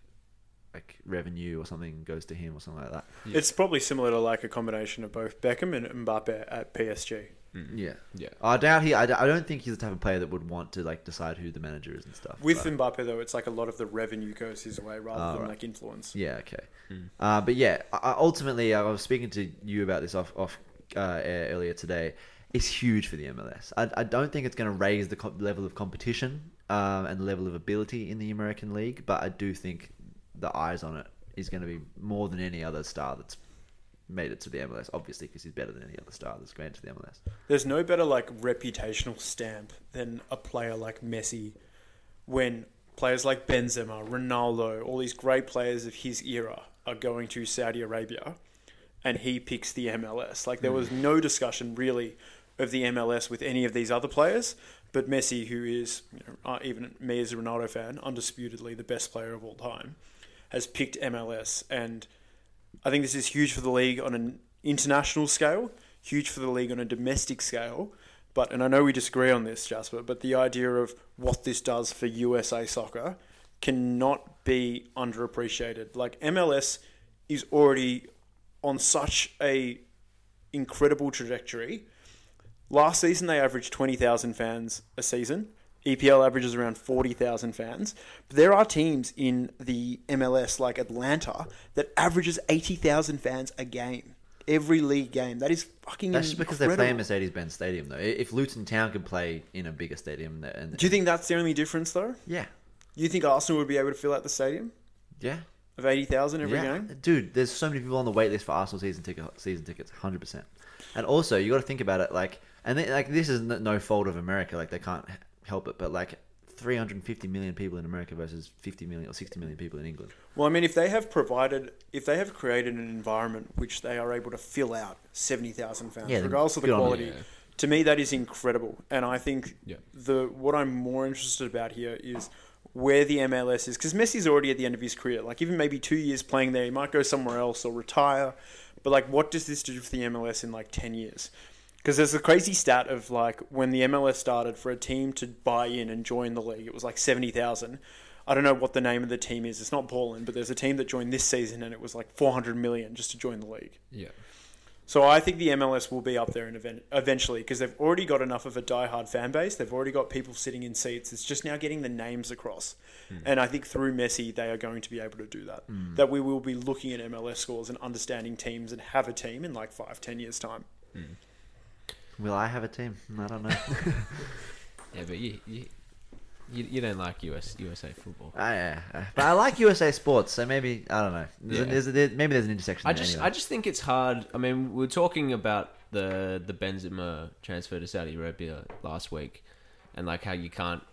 [SPEAKER 1] like revenue or something goes to him or something like that.
[SPEAKER 3] Yeah.
[SPEAKER 2] It's probably similar to like a combination of both Beckham and Mbappe at PSG.
[SPEAKER 1] Yeah.
[SPEAKER 3] Yeah.
[SPEAKER 1] I doubt he. I don't think he's the type of player that would want to like decide who the manager is and stuff.
[SPEAKER 2] With
[SPEAKER 1] but-
[SPEAKER 2] Mbappe though, it's like a lot of the revenue goes his way rather than
[SPEAKER 1] right.
[SPEAKER 2] like influence.
[SPEAKER 1] yeah, okay. Uh, but yeah, I, I- ultimately, I was speaking to you about this off off uh, air earlier today. It's huge for the MLS. I, I don't think it's going to raise the co- level of competition um, and the level of ability in the American League, but I do think the eyes on it is going to be more than any other star that's made it to the MLS. Obviously, because he's better than any other star that's gone to the MLS.
[SPEAKER 2] There's no better like reputational stamp than a player like Messi when players like Benzema, Ronaldo, all these great players of his era are going to Saudi Arabia and he picks the MLS. Like there was no discussion really of the MLS with any of these other players, but Messi, who is you know, uh, even me as a Ronaldo fan, undisputedly the best player of all time, has picked MLS and I think this is huge for the league on an international scale. huge for the league on a domestic scale. But and I know we disagree on this, Jasper, but the idea of what this does for USA soccer cannot be underappreciated. Like MLS is already on such a incredible trajectory. Last season they averaged 20,000 fans a season. EPL averages around 40,000 fans. But there are teams in the MLS like Atlanta that averages 80,000 fans a game. Every league game. That is fucking
[SPEAKER 1] That's just because they play in
[SPEAKER 2] incredible.
[SPEAKER 1] Mercedes-Benz Stadium, though. If Luton Town could play in a bigger stadium, and
[SPEAKER 2] Do you think that's the only difference though?
[SPEAKER 1] yeah,
[SPEAKER 2] You think Arsenal would be able to fill out the stadium
[SPEAKER 1] yeah,
[SPEAKER 2] of 80,000 every
[SPEAKER 1] yeah,
[SPEAKER 2] game?
[SPEAKER 1] dude. There's so many people on the wait list for Arsenal season ticket season tickets, hundred percent. And also, you got to think about it, like, and they, like this is no fault of America, like they can't help it, but like 350 million people in America versus 50 million or 60 million people in England.
[SPEAKER 2] Well, I mean, if they have provided, if they have created an environment which they are able to fill out 70,000 fans,
[SPEAKER 1] Yeah,
[SPEAKER 2] regardless of the
[SPEAKER 1] good on them.
[SPEAKER 2] quality,
[SPEAKER 3] Yeah.
[SPEAKER 2] to me that is incredible. And I think
[SPEAKER 3] Yeah.
[SPEAKER 2] the what I'm more interested about here is where the MLS is because Messi's already at the end of his career. Like even maybe two years playing there, he might go somewhere else or retire. But like, what does this do for the MLS in like 10 years? Because there's a crazy stat of like when the MLS started for a team to buy in and join the league, it was like 70,000. I don't know what the name of the team is. It's not Portland, but there's a team that joined this season and it was like 400 million just to join the league.
[SPEAKER 3] Yeah.
[SPEAKER 2] So I think the MLS will be up there in event- eventually because they've already got enough of a diehard fan base. They've already got people sitting in seats. It's just now getting the names across. Hmm. And I think through Messi, they are going to be able to do that. Hmm. That we will be looking at MLS scores and understanding teams and have a team in like five, ten years' time. Hmm.
[SPEAKER 1] Will I have a team? I don't know.
[SPEAKER 3] Yeah, but you you, you, you don't like US USA football.
[SPEAKER 1] I, uh, uh, but I like USA sports, so maybe I don't know. There's a- there's a- there- maybe there's an intersection.
[SPEAKER 3] I
[SPEAKER 1] there
[SPEAKER 3] just
[SPEAKER 1] anyway.
[SPEAKER 3] I just think it's hard. I mean, we are talking about the the Benzema transfer to Saudi Arabia last week, and like how you can't.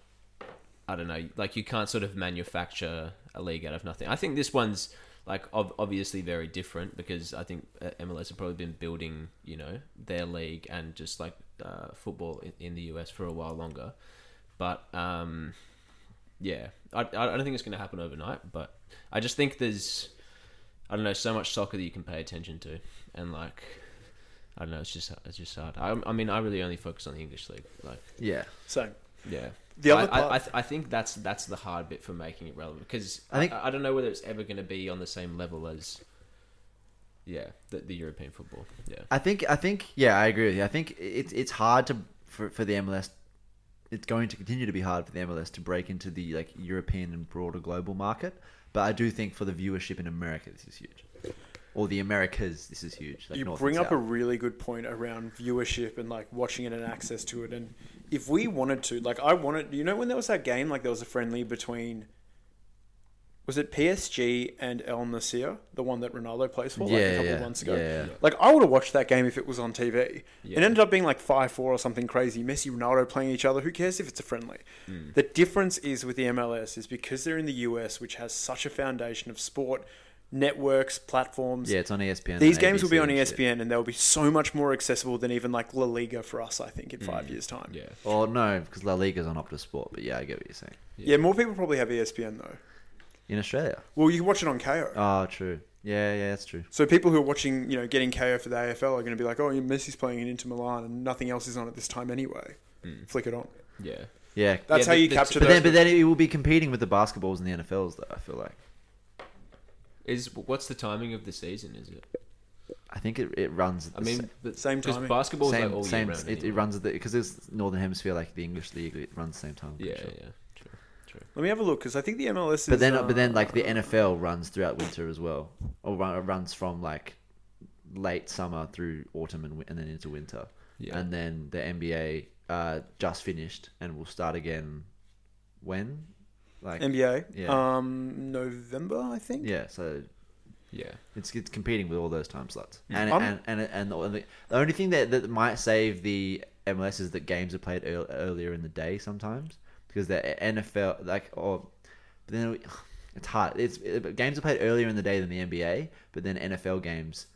[SPEAKER 3] I don't know, like you can't sort of manufacture a league out of nothing. I think this one's like ob- obviously very different because I think uh, MLS have probably been building, you know, their league and just like uh, football in, in the US for a while longer. But um, yeah, I, I don't think it's going to happen overnight. But I just think there's I don't know, so much soccer that you can pay attention to, and like, I don't know, it's just it's just hard. I, I mean, I really only focus on the English league. Like,
[SPEAKER 1] yeah.
[SPEAKER 2] So
[SPEAKER 3] yeah,
[SPEAKER 2] The other
[SPEAKER 3] I, I,
[SPEAKER 2] part-
[SPEAKER 3] I, th- I think that's that's the hard bit for making it relevant because
[SPEAKER 1] I
[SPEAKER 3] I
[SPEAKER 1] think-
[SPEAKER 3] think I, don't know whether it's ever going to be on the same level as, yeah, the, the European football. Yeah,
[SPEAKER 1] I think I think yeah, I agree with you. I think it's it's hard to for for the MLS. It's going to continue to be hard for the MLS to break into the like European and broader global market. But I do think for the viewership in America, this is huge. Or the Americas, this is huge. Like
[SPEAKER 2] you
[SPEAKER 1] North
[SPEAKER 2] bring
[SPEAKER 1] and
[SPEAKER 2] up a really good point around viewership and like watching it and access to it. And if we wanted to, like, I wanted, you know, when there was that game, like there was a friendly between, was it PSG and Al Nassr, the one that Ronaldo plays for, like
[SPEAKER 1] Yeah,
[SPEAKER 2] a couple
[SPEAKER 1] yeah,
[SPEAKER 2] of months ago?
[SPEAKER 1] yeah, yeah.
[SPEAKER 2] Like, I would have watched that game if it was on TV. It ended up being like 5 4 or something crazy. Messi, Ronaldo playing each other. Who cares if it's a friendly? Hmm. The difference is with the MLS is because they're in the US, which has such a foundation of sport, networks, platforms.
[SPEAKER 1] yeah, it's on ESPN.
[SPEAKER 2] These
[SPEAKER 1] and
[SPEAKER 2] games will be on
[SPEAKER 1] shit.
[SPEAKER 2] ESPN and they'll be so much more accessible than even like La Liga for us, I think, in five mm, years' time.
[SPEAKER 3] yeah,
[SPEAKER 1] Or no, because La Liga's on Optus Sport. But yeah, I get what you're saying.
[SPEAKER 2] Yeah, more people probably have ESPN though.
[SPEAKER 1] In Australia.
[SPEAKER 2] Well, you can watch it on Kayo.
[SPEAKER 1] Oh, ah, true. Yeah, yeah, that's true.
[SPEAKER 2] so people who are watching, you know, getting Kayo for the AFL are going to be like, oh, yeah, Messi's playing in Inter Milan and nothing else is on at this time anyway. Mm. Flick it on.
[SPEAKER 3] yeah.
[SPEAKER 1] Yeah.
[SPEAKER 2] That's
[SPEAKER 3] Yeah,
[SPEAKER 2] how you
[SPEAKER 3] the-
[SPEAKER 2] capture
[SPEAKER 1] but
[SPEAKER 2] those.
[SPEAKER 1] then, but then it will be competing with the basketballs and the NFLs, though. I feel like.
[SPEAKER 3] Is what's the timing of the season? Is it?
[SPEAKER 1] I think it, it runs. At
[SPEAKER 3] I mean,
[SPEAKER 1] sa-
[SPEAKER 3] but
[SPEAKER 2] Same
[SPEAKER 3] because
[SPEAKER 2] timing.
[SPEAKER 3] basketball is
[SPEAKER 1] same,
[SPEAKER 3] like all
[SPEAKER 1] same.
[SPEAKER 3] year round.
[SPEAKER 1] it, it
[SPEAKER 3] anyway.
[SPEAKER 1] runs because it's Northern Hemisphere, like the English league. It runs the same time. I'm
[SPEAKER 3] Yeah,
[SPEAKER 1] sure.
[SPEAKER 3] yeah, true, true.
[SPEAKER 2] Let me have a look because I think the MLS is.
[SPEAKER 1] But then, but then, like the
[SPEAKER 2] uh,
[SPEAKER 1] NFL runs throughout winter as well, or run, runs from like late summer through autumn and, and then into winter.
[SPEAKER 3] Yeah.
[SPEAKER 1] And then the NBA uh, just finished and will start again. When? Like
[SPEAKER 2] NBA.
[SPEAKER 1] Yeah.
[SPEAKER 2] Um, November, I think.
[SPEAKER 1] yeah, so
[SPEAKER 3] Yeah,
[SPEAKER 1] It's, it's competing with all those time slots,
[SPEAKER 3] Mm.
[SPEAKER 1] and
[SPEAKER 2] I'm-
[SPEAKER 1] and and, and the, the only thing that, that might save the MLS is that games are played ear earlier in the day sometimes because the NFL like or but then we- it's hard. It's it, games are played earlier in the day than the NBA, but then NFL games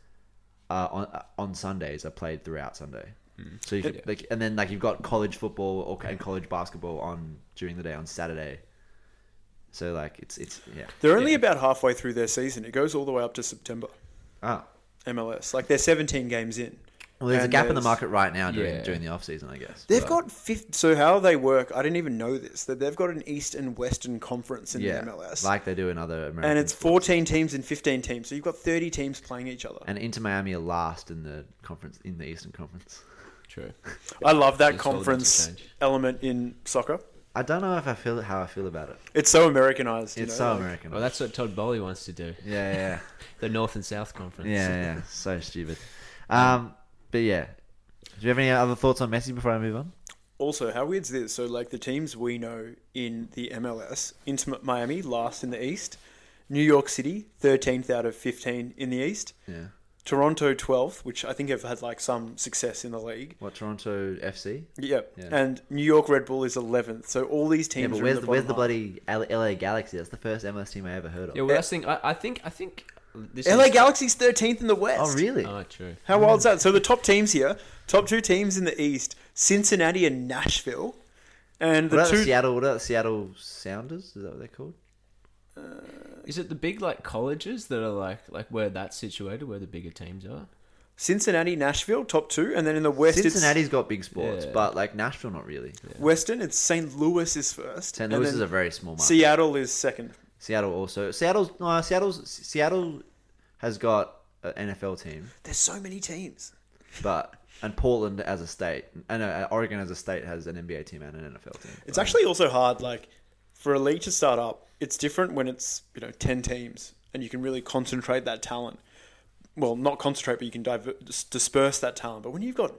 [SPEAKER 1] uh, on uh, on Sundays are played throughout Sunday. So you could,
[SPEAKER 3] Yeah.
[SPEAKER 1] like, and then like you've got college football or and college basketball on during the day on Saturday. So like it's it's yeah
[SPEAKER 2] They're only
[SPEAKER 3] Yeah.
[SPEAKER 2] about halfway through their season. It goes all the way up to September.
[SPEAKER 1] ah
[SPEAKER 2] MLS. Like they're 17 games in.
[SPEAKER 1] Well, there's a
[SPEAKER 2] And
[SPEAKER 1] gap in the market right now during
[SPEAKER 3] Yeah.
[SPEAKER 1] during the off season, I guess.
[SPEAKER 2] They've
[SPEAKER 1] But-
[SPEAKER 2] got fifth. So how they work? I didn't even know this. That they've got an East and Western conference in
[SPEAKER 1] yeah,
[SPEAKER 2] the MLS,
[SPEAKER 1] like they do in other American.
[SPEAKER 2] and it's
[SPEAKER 1] sports.
[SPEAKER 2] 14 teams and 15 teams. So you've got 30 teams playing each other.
[SPEAKER 1] And Inter Miami are last in the conference in the Eastern Conference.
[SPEAKER 3] True.
[SPEAKER 2] I love that
[SPEAKER 3] It's all
[SPEAKER 2] conference element in soccer.
[SPEAKER 1] I don't know if I feel how I feel about it.
[SPEAKER 2] It's so Americanized.
[SPEAKER 1] It's
[SPEAKER 2] know,
[SPEAKER 1] so
[SPEAKER 2] like-
[SPEAKER 1] American.
[SPEAKER 3] Well, that's what Todd Boehly wants to do.
[SPEAKER 1] yeah, yeah,
[SPEAKER 3] The North and South Conference.
[SPEAKER 1] yeah, yeah, yeah. So stupid. Um, but yeah. Do you have any other thoughts on Messi before I move on?
[SPEAKER 2] Also, how weird's this? So, like the teams we know in the MLS, Inter Miami last in the East, New York City 13th out of 15 in the East,
[SPEAKER 1] Yeah.
[SPEAKER 2] Toronto 12th, which I think have had like some success in the league.
[SPEAKER 1] What Toronto FC?
[SPEAKER 2] Yep.
[SPEAKER 1] Yeah.
[SPEAKER 2] And New York Red Bull is 11th. So all these teams
[SPEAKER 1] Yeah, but
[SPEAKER 2] are
[SPEAKER 1] where's
[SPEAKER 2] in
[SPEAKER 1] the,
[SPEAKER 2] the
[SPEAKER 1] where's the bloody L- LA Galaxy? That's the first MLS team I ever heard of.
[SPEAKER 3] Yeah, well, that's thing. I, I think. I think. This
[SPEAKER 2] LA
[SPEAKER 3] is-
[SPEAKER 2] Galaxy's 13th in the West.
[SPEAKER 1] oh, really?
[SPEAKER 3] Oh, true.
[SPEAKER 2] How wild's that? So the top teams here, top two teams in the East, Cincinnati and Nashville. And
[SPEAKER 1] what
[SPEAKER 2] the
[SPEAKER 1] about the
[SPEAKER 2] two
[SPEAKER 1] Seattle? What about the Seattle Sounders? Is that what they're called?
[SPEAKER 3] Is it the big like colleges that are like like where that's situated, where the bigger teams are?
[SPEAKER 2] Cincinnati, Nashville, top two, and then in the West,
[SPEAKER 1] Cincinnati's got big sports,
[SPEAKER 3] Yeah.
[SPEAKER 1] but like Nashville, not really.
[SPEAKER 2] it's Western. It's St. Louis is first.
[SPEAKER 1] St.
[SPEAKER 2] and
[SPEAKER 1] Louis
[SPEAKER 2] then
[SPEAKER 1] is a very small market.
[SPEAKER 2] Seattle is second.
[SPEAKER 1] Seattle also. Seattle's no, Seattle's Seattle has got an NFL team,
[SPEAKER 2] There's so many teams.
[SPEAKER 1] but and Portland as a state, and uh, Oregon as a state has an NBA team and an NFL team.
[SPEAKER 2] It's actually also hard, like for a league to start up. It's different when it's you know ten teams, and you can really concentrate that talent. Well, not concentrate, but you can diver- dis- disperse that talent. But when you've got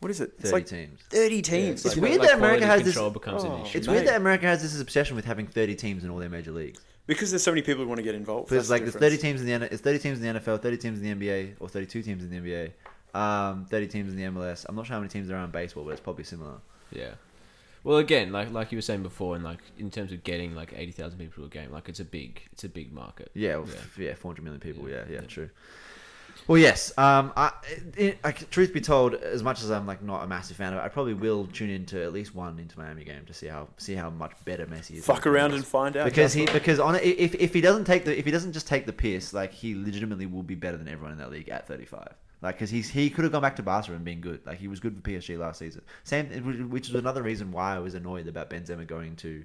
[SPEAKER 2] what is it? It's
[SPEAKER 1] 30
[SPEAKER 2] like
[SPEAKER 1] teams.
[SPEAKER 2] Thirty teams.
[SPEAKER 1] It's
[SPEAKER 3] like-
[SPEAKER 1] weird
[SPEAKER 3] like
[SPEAKER 1] that America has this-
[SPEAKER 3] becomes
[SPEAKER 2] Oh.
[SPEAKER 3] an issue.
[SPEAKER 1] It's
[SPEAKER 2] Mate.
[SPEAKER 1] weird that America has this obsession with having 30 teams in all their major leagues.
[SPEAKER 2] because there's so many people who want to get involved.
[SPEAKER 1] Because like
[SPEAKER 2] the
[SPEAKER 1] there's 30 teams in the N- it's 30 teams in the NFL, 30 teams in the NBA, or 32 teams in the NBA, um, 30 teams in the MLS. I'm not sure how many teams there are in baseball, but it's probably similar.
[SPEAKER 3] Yeah. Well, again, like like you were saying before, and like in terms of getting like eighty thousand people to a game, like it's a big it's a big market.
[SPEAKER 1] Yeah, well,
[SPEAKER 3] Yeah.
[SPEAKER 1] f- yeah, 400 million people. Yeah,
[SPEAKER 3] Yeah,
[SPEAKER 1] yeah,
[SPEAKER 3] yeah.
[SPEAKER 1] true. Well, yes. Um, I, it, I, truth be told, as much as I'm like not a massive fan of it, I probably will tune into at least one Inter Miami game to see how see how much better Messi is.
[SPEAKER 2] Fuck around and find out.
[SPEAKER 1] because he because on if if he doesn't take the if he doesn't just take the piss, like he legitimately will be better than everyone in that league at 35. Like because he's he could have gone back to Barca and been good. Like he was good for PSG last season. Same, which is another reason why I was annoyed about Benzema going to.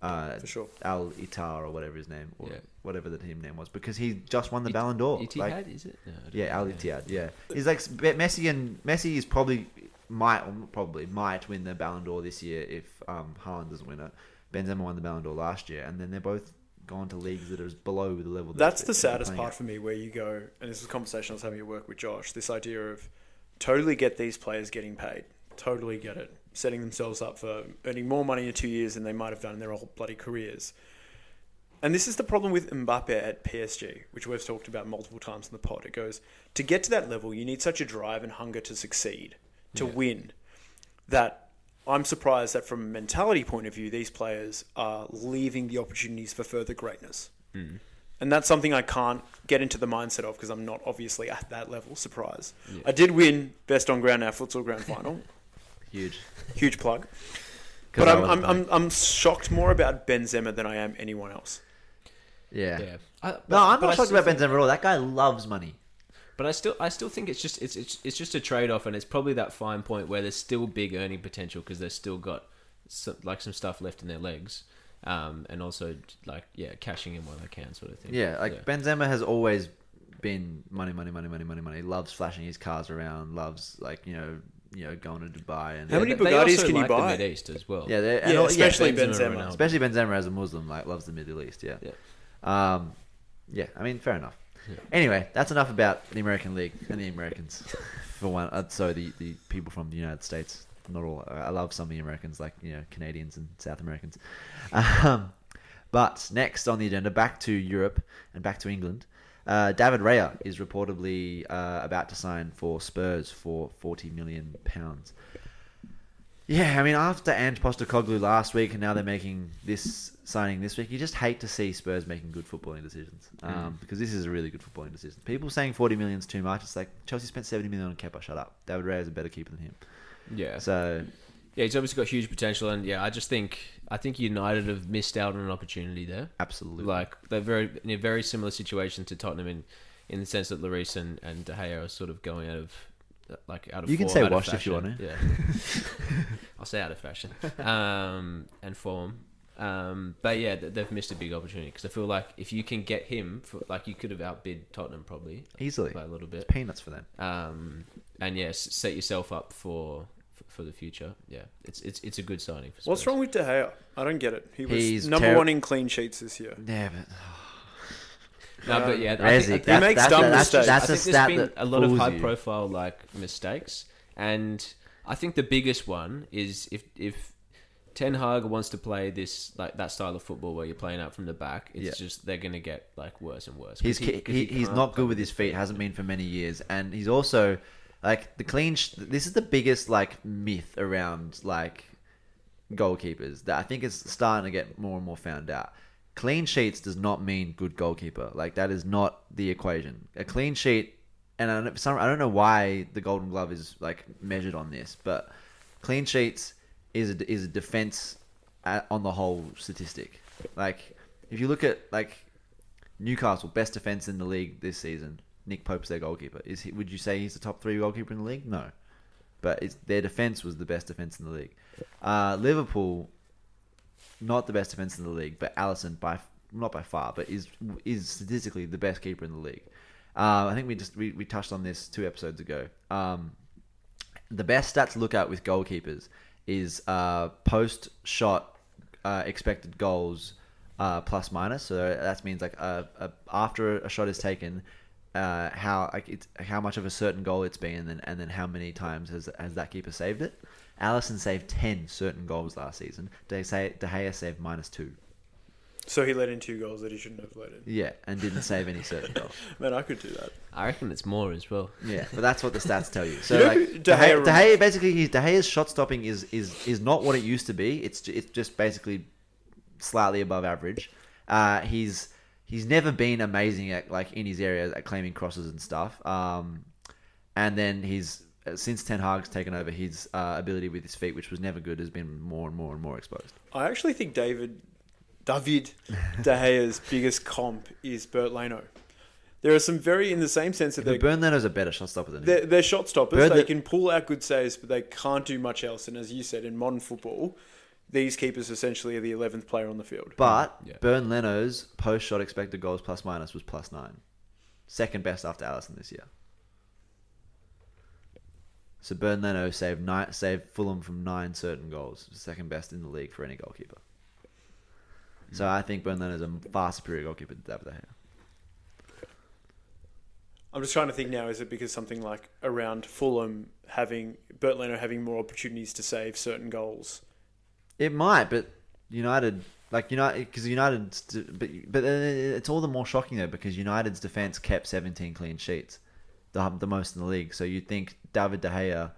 [SPEAKER 1] Uh,
[SPEAKER 2] For sure.
[SPEAKER 1] Al Itar or whatever his name, or
[SPEAKER 3] Yeah.
[SPEAKER 1] whatever the team name was, because he just won the
[SPEAKER 3] It-
[SPEAKER 1] Ballon d'Or.
[SPEAKER 3] Etihad,
[SPEAKER 1] Like,
[SPEAKER 3] is it? No,
[SPEAKER 1] yeah. Al Ittihad. Yeah, he's like Messi and Messi is probably might or probably might win the Ballon d'Or this year if um, Haaland doesn't win it. Benzema won the Ballon d'Or last year, and then they're both gone to leagues that are below the level. that
[SPEAKER 2] That's the saddest part
[SPEAKER 1] at.
[SPEAKER 2] for me, where you go, and this is a conversation I was having at work with Josh. This idea of totally get these players getting paid, totally get it, setting themselves up for earning more money in two years than they might have done in their whole bloody careers. And this is the problem with Mbappe at PSG, which we've talked about multiple times in the pod. It goes to get to that level, you need such a drive and hunger to succeed, to
[SPEAKER 3] Yeah.
[SPEAKER 2] win, that I'm surprised that from a mentality point of view, these players are leaving the opportunities for further greatness. Hmm. And that's something I can't get into the mindset of because I'm not obviously at that level. Surprise.
[SPEAKER 3] Yeah.
[SPEAKER 2] I did win best on ground our futsal grand final.
[SPEAKER 1] huge.
[SPEAKER 2] Huge plug. But
[SPEAKER 1] I
[SPEAKER 2] I'm, I'm. I'm, I'm shocked more about Benzema than I am anyone else.
[SPEAKER 1] yeah.
[SPEAKER 3] Yeah. I, but-
[SPEAKER 1] No, I'm
[SPEAKER 3] but I
[SPEAKER 1] not shocked about
[SPEAKER 3] think-
[SPEAKER 1] Benzema at all. That guy loves money.
[SPEAKER 3] But I still, I still think it's just, it's, it's, it's just a trade off, and it's probably that fine point where there's still big earning potential because they've still got some, like some stuff left in their legs, um, and also like yeah, cashing in while they can, sort of thing.
[SPEAKER 1] Yeah, like Benzema has always been money, money, money, money, money, money. Loves flashing his cars around. Loves like you know, you know, going to Dubai and
[SPEAKER 2] How many
[SPEAKER 3] but they
[SPEAKER 2] Bugattis
[SPEAKER 3] also
[SPEAKER 2] can you buy?
[SPEAKER 3] The Mid East as well.
[SPEAKER 1] yeah, they're- and
[SPEAKER 2] Yeah,
[SPEAKER 1] all-
[SPEAKER 2] especially
[SPEAKER 3] Benzema,
[SPEAKER 2] Benzema.
[SPEAKER 3] Ronaldo.
[SPEAKER 1] especially Benzema as a Muslim, like loves the Middle East. Yeah,
[SPEAKER 3] Yeah.
[SPEAKER 1] Um, yeah. I mean, fair enough. Anyway, that's enough about the American League and the Americans. For one, uh, so the the people from the United States, not all. I love some of the Americans, like you know Canadians and South Americans. Um, but next on the agenda, back to Europe and back to England. Uh, David Raya is reportedly uh, about to sign for Spurs for forty million pounds. Yeah, I mean, after Ange Postecoglou last week, and now they're making this signing this week, you just hate to see Spurs making good footballing decisions um, because this is a really good footballing decision. People saying forty million is too much. It's like Chelsea spent seventy million on Kepa. Shut up. David Raya is a better keeper than him.
[SPEAKER 3] yeah.
[SPEAKER 1] So
[SPEAKER 3] Yeah, he's obviously got huge potential, and yeah, I just think I think United have missed out on an opportunity there.
[SPEAKER 1] absolutely,
[SPEAKER 3] Like they're very in a very similar situation to Tottenham in in the sense that Lloris and, and De Gea are sort of going out of like out of
[SPEAKER 1] You can say
[SPEAKER 3] out of
[SPEAKER 1] washed if you want to.
[SPEAKER 3] Yeah, I'll say out of fashion um, and form. Um, but yeah, they've missed a big opportunity because I feel like if you can get him, for, like you could have outbid Tottenham probably
[SPEAKER 1] Easily.
[SPEAKER 3] by a little bit.
[SPEAKER 1] Peanuts for them.
[SPEAKER 3] Um, and yes, set yourself up for for the future. Yeah, it's it's it's a good signing. For
[SPEAKER 2] What's wrong with De Gea? I don't get it. He was
[SPEAKER 1] He's
[SPEAKER 2] number
[SPEAKER 1] terri-
[SPEAKER 2] one in clean sheets this year.
[SPEAKER 1] Yeah, but
[SPEAKER 3] No, but um, yeah, I
[SPEAKER 1] Resi,
[SPEAKER 3] think, I think,
[SPEAKER 2] He makes dumb
[SPEAKER 1] that's,
[SPEAKER 2] mistakes.
[SPEAKER 1] That's
[SPEAKER 3] I
[SPEAKER 1] a
[SPEAKER 3] think there's
[SPEAKER 1] stat
[SPEAKER 3] been
[SPEAKER 1] that
[SPEAKER 3] a lot of
[SPEAKER 1] fools
[SPEAKER 3] high
[SPEAKER 1] you.
[SPEAKER 3] profile like mistakes, and I think the biggest one is if if Ten Hag wants to play this like that style of football where you're playing out from the back, it's
[SPEAKER 1] Yeah.
[SPEAKER 3] just they're gonna get like worse and worse.
[SPEAKER 1] He's
[SPEAKER 3] 'Cause
[SPEAKER 1] he,
[SPEAKER 3] 'cause
[SPEAKER 1] he, he's
[SPEAKER 3] can't
[SPEAKER 1] not good with his feet. Hasn't been for many years, and he's also like the clean. Sh- this is the biggest like myth around like goalkeepers that I think is starting to get more and more found out. Clean sheets does not mean good goalkeeper. Like that is not the equation. A clean sheet, and I don't, I don't know why the Golden Glove is like measured on this, but clean sheets is a, is a defense at, on the whole statistic. Like if you look at like Newcastle best defense in the league this season. Nick Pope's their goalkeeper. Is he? Would you say he's the top three goalkeeper in the league? No, but it's, their defense was the best defense in the league. Uh, Liverpool, not the best defense in the league, but Alisson by not by far, but is is statistically the best keeper in the league. Uh, I think we just we, we touched on this two episodes ago. Um, the best stat to look at with goalkeepers is uh, post shot uh, expected goals uh, plus minus. So that means like uh, uh, after a shot is taken, how like it's how much of a certain goal it's been, and then and then how many times has has that keeper saved it. Alisson saved ten certain goals last season. De Gea, De Gea saved minus two.
[SPEAKER 2] So he let in two goals that he shouldn't have let in.
[SPEAKER 1] Yeah, and didn't save any certain goals.
[SPEAKER 2] Man, I could do that.
[SPEAKER 3] I reckon it's more as well.
[SPEAKER 1] Yeah, but that's what the stats tell you. So
[SPEAKER 2] You know
[SPEAKER 1] like
[SPEAKER 2] who
[SPEAKER 1] De
[SPEAKER 2] De Gea
[SPEAKER 1] Gea, De Gea basically he's, De Gea's shot stopping is is is not what it used to be. It's it's just basically slightly above average. Uh, he's he's never been amazing at like in his area at claiming crosses and stuff. Um, and then he's since Ten Hag's taken over, his uh, ability with his feet, which was never good, has been more and more and more exposed.
[SPEAKER 2] I actually think David David De Gea's biggest comp is Bernd Leno. There are some very in the same sense that
[SPEAKER 1] But
[SPEAKER 2] they're,
[SPEAKER 1] Bernd Leno's a better shot stopper than him.
[SPEAKER 2] they're, they're shot stoppers.
[SPEAKER 1] Bert
[SPEAKER 2] they
[SPEAKER 1] Le-
[SPEAKER 2] can pull out good saves, but they can't do much else. And as you said, in modern football, these keepers essentially are the eleventh player on the field.
[SPEAKER 1] But
[SPEAKER 3] Yeah.
[SPEAKER 1] Bernd Leno's post shot expected goals plus minus was plus nine, second best after Alisson this year. So Bernd Leno saved nine, saved Fulham from nine certain goals, second best in the league for any goalkeeper. So I think Bernd is a far superior goalkeeper to David De Gea.
[SPEAKER 2] I'm just trying to think now. Is it because something like around Fulham having Bernd Leno having more opportunities to save certain goals?
[SPEAKER 1] It might, but United, like United, because United, but but uh, it's all the more shocking though because United's defense kept 17 clean sheets, the the most in the league. So you'd think David De Gea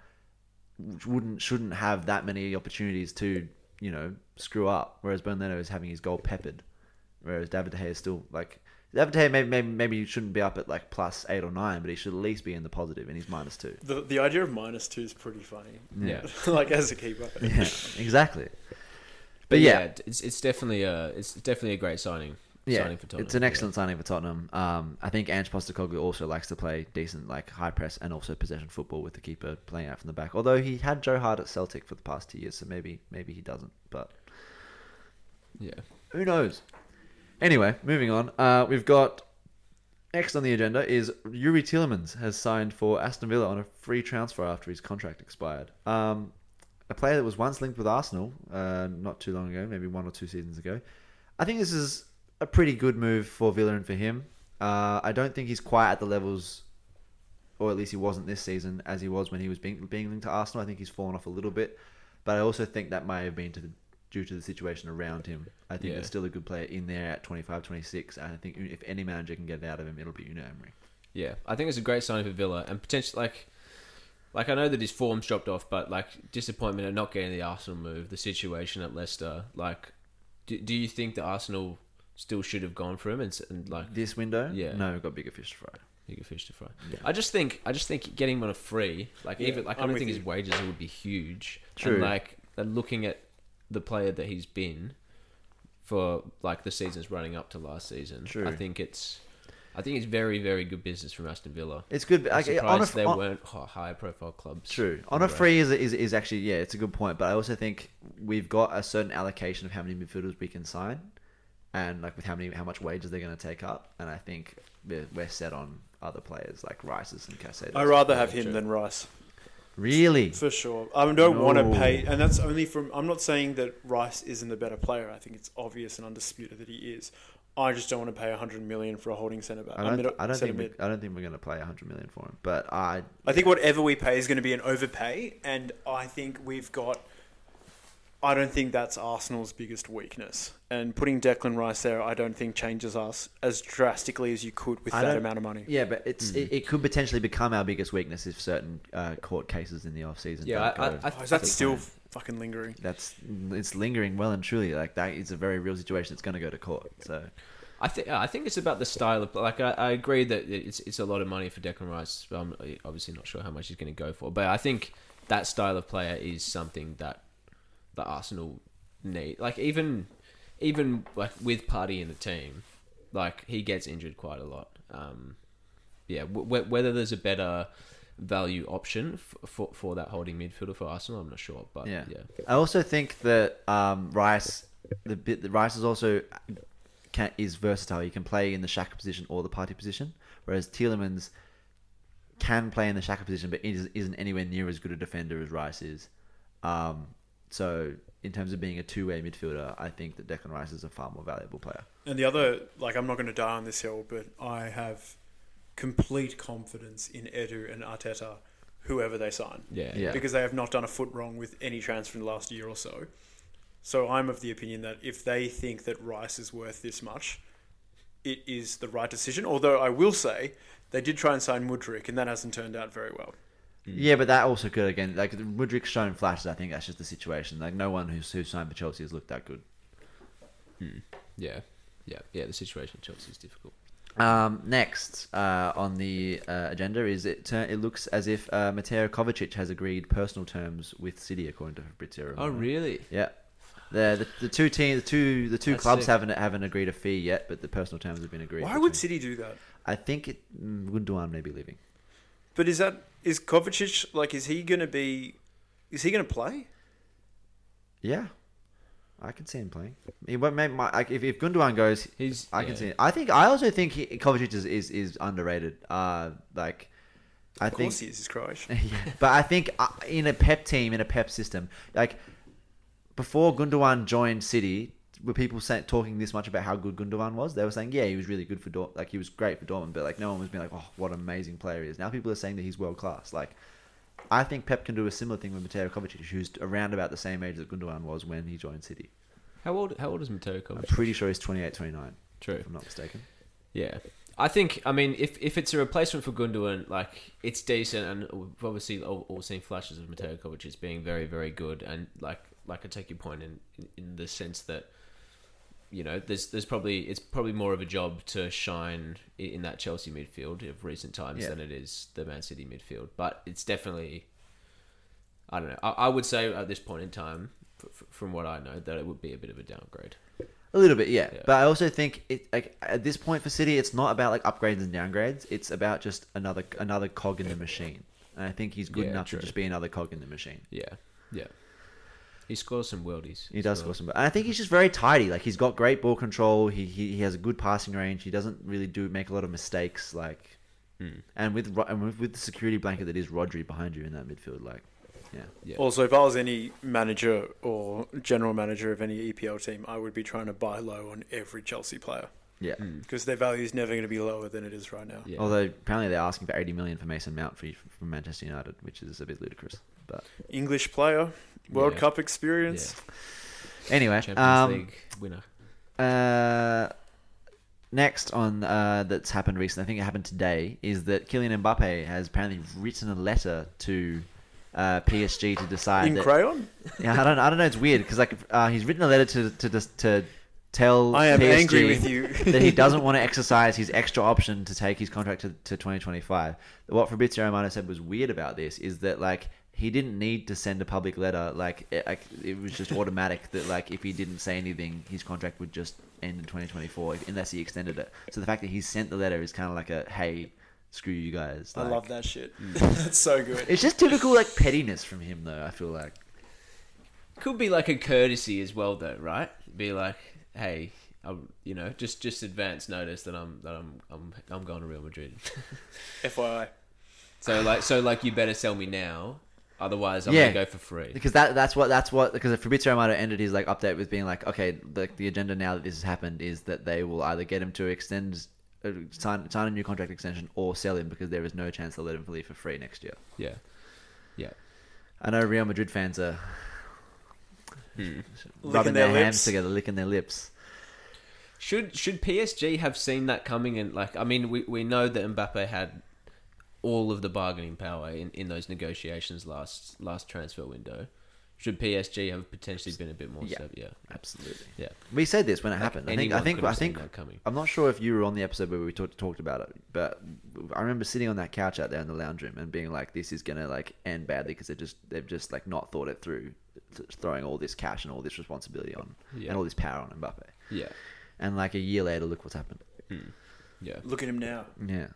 [SPEAKER 1] wouldn't shouldn't have that many opportunities to you know screw up, whereas Bernd Leno is having his goal peppered, whereas David De Gea is still like. David De Gea maybe, maybe maybe he shouldn't be up at like plus eight or nine, but he should at least be in the positive, and he's minus two.
[SPEAKER 2] The the idea of minus two is pretty funny.
[SPEAKER 3] Yeah.
[SPEAKER 2] like as a keeper.
[SPEAKER 1] Yeah, exactly.
[SPEAKER 3] But,
[SPEAKER 1] But
[SPEAKER 3] yeah,
[SPEAKER 1] yeah,
[SPEAKER 3] it's it's definitely a it's definitely a great signing.
[SPEAKER 1] Yeah,
[SPEAKER 3] signing for Tottenham.
[SPEAKER 1] it's an excellent signing for Tottenham. Um, I think Ange Postecoglou also likes to play decent, like high press and also possession football with the keeper playing out from the back. Although he had Joe Hart at Celtic for the past two years, so maybe maybe he doesn't. But
[SPEAKER 3] Yeah.
[SPEAKER 1] who knows? Anyway, moving on. Uh, we've got next on the agenda is Youri Tielemans has signed for Aston Villa on a free transfer after his contract expired. Um, a player that was once linked with Arsenal uh, not too long ago, maybe one or two seasons ago. I think this is a pretty good move for Villa and for him. Uh, I don't think he's quite at the levels, or at least he wasn't this season, as he was when he was being, being linked to Arsenal. I think he's fallen off a little bit, but I also think that may have been to the, due to the situation around him. I think
[SPEAKER 3] Yeah.
[SPEAKER 1] there's still a good player in there at 25, 26. And I think if any manager can get it out of him, it'll be Unai Emery.
[SPEAKER 3] Yeah, I think it's a great sign for Villa and potentially like, like I know that his form's dropped off, but like disappointment at not getting the Arsenal move, the situation at Leicester. Like, do, do you think that Arsenal still should have gone for him and, and like
[SPEAKER 1] This window,
[SPEAKER 3] Yeah.
[SPEAKER 1] no, we've got bigger fish to fry.
[SPEAKER 3] bigger fish to fry?
[SPEAKER 1] Yeah.
[SPEAKER 3] I just think I just think getting him on a free, like
[SPEAKER 2] Yeah,
[SPEAKER 3] even like I
[SPEAKER 2] I'm
[SPEAKER 3] don't think
[SPEAKER 2] you.
[SPEAKER 3] his wages would be huge.
[SPEAKER 1] True.
[SPEAKER 3] And like and looking at the player that he's been for like the seasons running up to last season,
[SPEAKER 1] True.
[SPEAKER 3] I think it's I think it's very, very good business from Aston Villa.
[SPEAKER 1] It's good.
[SPEAKER 3] I'm
[SPEAKER 1] Like,
[SPEAKER 3] surprised
[SPEAKER 1] on a,
[SPEAKER 3] they
[SPEAKER 1] on-
[SPEAKER 3] weren't high profile clubs.
[SPEAKER 1] True. On a free is, is is actually yeah, it's a good point. But I also think we've got a certain allocation of how many midfielders we can sign, and like with how many how much wages they're going to take up. And I think we're, we're set on other players like Rice's and Caicedo.
[SPEAKER 2] I'd rather have him than Rice.
[SPEAKER 1] Really?
[SPEAKER 2] For sure. I don't want to pay, and that's only from. I'm not saying that Rice isn't the better player. I think it's obvious and undisputed that he is. I just don't want to pay 100 million for a holding centre back.
[SPEAKER 1] I
[SPEAKER 2] a
[SPEAKER 1] don't. I don't think. we, I don't think we're going to play 100 million for him. But I.
[SPEAKER 2] I think whatever we pay is going to be an overpay, and I think we've got. I don't think that's Arsenal's biggest weakness, and putting Declan Rice there, I don't think changes us as drastically as you could with
[SPEAKER 1] I
[SPEAKER 2] that amount of money.
[SPEAKER 1] Yeah, but it's it, it could potentially become our biggest weakness if certain uh, court cases in the off season.
[SPEAKER 3] Yeah,
[SPEAKER 1] don't
[SPEAKER 3] I, I,
[SPEAKER 1] go.
[SPEAKER 3] I,
[SPEAKER 2] Oh, is
[SPEAKER 3] I
[SPEAKER 2] that
[SPEAKER 3] think-
[SPEAKER 2] still fucking lingering?
[SPEAKER 1] that's it's lingering well and truly. Like that is a very real situation. It's going to go to court. So
[SPEAKER 3] I think I think it's about the style of like I, I agree that it's it's a lot of money for Declan Rice. But I'm obviously not sure how much he's going to go for, but I think that style of player is something that the Arsenal need. Like even even like with Partey in the team, like he gets injured quite a lot. Um, yeah, w- whether there's a better value option f- for for that holding midfielder for Arsenal, I'm not sure. But
[SPEAKER 1] yeah.
[SPEAKER 3] yeah,
[SPEAKER 1] I also think that um, Rice, the bit that Rice is also can, is versatile. He can play in the Xhaka position or the Partey position, whereas Tielemans can play in the Xhaka position, but is, isn't anywhere near as good a defender as Rice is. Um, so in terms of being a two-way midfielder, I think that Declan Rice is a far more valuable player.
[SPEAKER 2] And the other, like, I'm not going to die on this hill, but I have complete confidence in Edu and Arteta, whoever they sign.
[SPEAKER 3] yeah,
[SPEAKER 1] Yeah.
[SPEAKER 2] Because they have not done a foot wrong with any transfer in the last year or so. So I'm of the opinion that if they think that Rice is worth this much, it is the right decision. Although I will say they did try and sign Mudryk, and that hasn't turned out very well.
[SPEAKER 1] Yeah, but that also could again like Mudryk's shown flashes. I think that's just the situation. Like no one who's who signed for Chelsea has looked that good.
[SPEAKER 3] yeah, yeah, yeah. The situation at Chelsea is difficult.
[SPEAKER 1] Um, next uh, on the uh, agenda is it. Tur- it looks as if uh, Mateo Kovacic has agreed personal terms with City, according to Fabrizio. Romano.
[SPEAKER 3] Oh, really?
[SPEAKER 1] Yeah. The, the the two teams, the two the two
[SPEAKER 3] That's
[SPEAKER 1] clubs
[SPEAKER 3] sick.
[SPEAKER 1] haven't haven't agreed a fee yet, but the personal terms have been agreed.
[SPEAKER 2] Why would City do that?
[SPEAKER 1] I think it, mm, Gundogan may be leaving.
[SPEAKER 2] But is that is Kovacic like? Is he going to be? Is he going to play?
[SPEAKER 1] Yeah, I can see him playing. He won't make my, like, if if Gundogan goes,
[SPEAKER 3] He's.
[SPEAKER 1] I
[SPEAKER 3] yeah.
[SPEAKER 1] can see. It. I think I also think he, Kovacic is, is is underrated. Uh, like I
[SPEAKER 2] Of
[SPEAKER 1] think
[SPEAKER 2] course, he is. He's Croatian.
[SPEAKER 1] yeah. But I think uh, in a Pep team, in a Pep system, like before Gundogan joined City, were people saying talking this much about how good Gundogan was? They were saying, yeah, he was really good for Dort, like he was great for Dortmund, but like no one was being like, oh, what an amazing player he is. Now people are saying that he's world class. Like I think Pep can do a similar thing with Mateo Kovacic, who's around about the same age that Gundogan was when he joined City.
[SPEAKER 3] How old? How old is Mateo
[SPEAKER 1] I'm
[SPEAKER 3] Kovacic?
[SPEAKER 1] pretty sure he's 28, 29,
[SPEAKER 3] True.
[SPEAKER 1] if I'm not mistaken.
[SPEAKER 3] Yeah. I think, I mean, if, if it's a replacement for Gundogan, like, it's decent, and we've obviously all, all seen flashes of Mateo Kovacic being very, very good, and, like, like I take your point in, in, in the sense that, you know, there's there's probably, it's probably more of a job to shine in that Chelsea midfield of recent times
[SPEAKER 1] Yeah.
[SPEAKER 3] than it is the Man City midfield, but it's definitely, I don't know, I, I would say at this point in time, f- from what I know, that it would be a bit of a downgrade.
[SPEAKER 1] A little bit, yeah.
[SPEAKER 3] Yeah.
[SPEAKER 1] But I also think it like at this point for City, it's not about like upgrades and downgrades. It's about just another another cog in the machine. And I think he's good
[SPEAKER 3] Yeah,
[SPEAKER 1] enough
[SPEAKER 3] true.
[SPEAKER 1] to just be another cog in the machine.
[SPEAKER 3] Yeah, yeah. He scores some worldies.
[SPEAKER 1] He does
[SPEAKER 3] as
[SPEAKER 1] score some, and I think he's just very tidy. Like he's got great ball control. He, he he has a good passing range. He doesn't really do make a lot of mistakes. Like,
[SPEAKER 3] Hmm.
[SPEAKER 1] and with and with, with the security blanket that is Rodri behind you in that midfield, like, yeah,
[SPEAKER 3] Yeah.
[SPEAKER 2] Also, if I was any manager or general manager of any EPL team, I would be trying to buy low on every Chelsea player
[SPEAKER 1] yeah.
[SPEAKER 2] because their value is never going to be lower than it is right now.
[SPEAKER 3] Hmm. Yeah.
[SPEAKER 1] Although apparently they're asking for eighty million for Mason Mount for, from Manchester United, which is a bit ludicrous. But
[SPEAKER 2] English player, World
[SPEAKER 3] Yeah.
[SPEAKER 2] Cup experience.
[SPEAKER 1] anyway,
[SPEAKER 3] Champions
[SPEAKER 1] um,
[SPEAKER 3] League winner.
[SPEAKER 1] Uh, next on uh, that's happened recently, I think it happened today, is that Kylian Mbappe has apparently written a letter to uh, PSG to decide
[SPEAKER 2] In
[SPEAKER 1] that.
[SPEAKER 2] crayon,
[SPEAKER 1] yeah, I don't, I don't know. It's weird because like uh, he's written a letter to to to, to tell
[SPEAKER 2] I am
[SPEAKER 1] PSG
[SPEAKER 2] angry with you.
[SPEAKER 1] that he doesn't want to exercise his extra option to take his contract to, to 2025. What Fabrizio Romano said was weird about this is that like he didn't need to send a public letter. Like it, like, it was just automatic that like if he didn't say anything, his contract would just end in 2024 unless he extended it. So the fact that he sent the letter is kind of like a hey, screw you guys.
[SPEAKER 2] I love that shit. Mm. That's so good.
[SPEAKER 1] It's just typical like pettiness from him though. I feel like.
[SPEAKER 3] Could be like a courtesy as well, though, right? Be like, hey, I'm, you know, just just advance notice that I'm that I'm I'm I'm going to Real Madrid.
[SPEAKER 2] FYI.
[SPEAKER 3] so like so like you better sell me now, otherwise I'm
[SPEAKER 1] Yeah.
[SPEAKER 3] gonna go for free.
[SPEAKER 1] Because that that's what that's what because Fabrizio Romano ended his like update with being like okay the the agenda now that this has happened is that they will either get him to extend uh, sign sign a new contract extension or sell him because there is no chance they'll let him leave for free next year.
[SPEAKER 3] Yeah, yeah.
[SPEAKER 1] I know Real Madrid fans are
[SPEAKER 2] Licking
[SPEAKER 1] rubbing
[SPEAKER 2] their
[SPEAKER 1] their, hands
[SPEAKER 2] lips.
[SPEAKER 1] together, licking their lips.
[SPEAKER 3] Should should PSG have seen that coming? And like, I mean, we we know that Mbappe had all of the bargaining power in, in those negotiations last last transfer window. Should PSG have potentially been a bit more?
[SPEAKER 1] Yeah.
[SPEAKER 3] Yeah, yeah,
[SPEAKER 1] Absolutely.
[SPEAKER 3] yeah.
[SPEAKER 1] We said this when it happened. I think. I think. I think.
[SPEAKER 3] coming.
[SPEAKER 1] I'm not sure if you were on the episode where we talked talked about it, but I remember sitting on that couch out there in the lounge room and being like, "This is gonna like end badly because they just they've just like not thought it through, throwing all this cash and all this responsibility on
[SPEAKER 3] Yeah.
[SPEAKER 1] and all this power on Mbappe."
[SPEAKER 3] Yeah,
[SPEAKER 1] And like a year later, look what's happened. Hmm.
[SPEAKER 3] yeah.
[SPEAKER 2] Look at him now.
[SPEAKER 1] Yeah.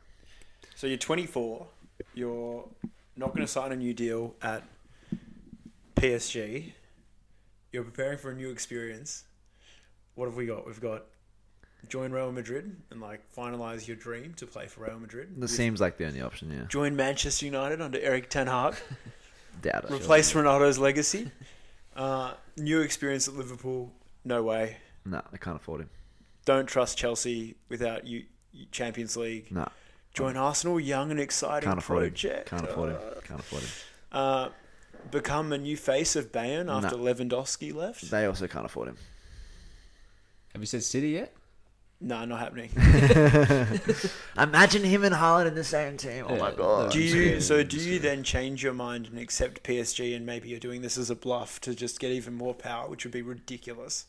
[SPEAKER 2] So you're 24. You're not going to sign a new deal at PSG. You're preparing for a new experience. What have we got? We've got join Real Madrid and like finalize your dream to play for Real Madrid. This
[SPEAKER 1] seems like the only option. Yeah.
[SPEAKER 2] Join Manchester United under Erik Ten Hag.
[SPEAKER 1] Doubt it.
[SPEAKER 2] Replace Ronaldo's legacy. Uh, new experience at Liverpool. No way.
[SPEAKER 1] No, they can't afford him.
[SPEAKER 2] Don't trust Chelsea without you. Champions League.
[SPEAKER 1] No,
[SPEAKER 2] Join Arsenal, young and exciting
[SPEAKER 1] can't afford him. Can't afford him. Can't afford him.
[SPEAKER 2] Uh, become a new face of Bayern after
[SPEAKER 1] No.
[SPEAKER 2] Lewandowski left?
[SPEAKER 1] They also can't afford him.
[SPEAKER 3] Have you said City yet?
[SPEAKER 2] No, not happening.
[SPEAKER 1] Imagine him and Haaland in the same team. Oh my god.
[SPEAKER 2] Do you? So do you then change your mind and accept PSG, and maybe you're doing this as a bluff to just get even more power, which would be ridiculous,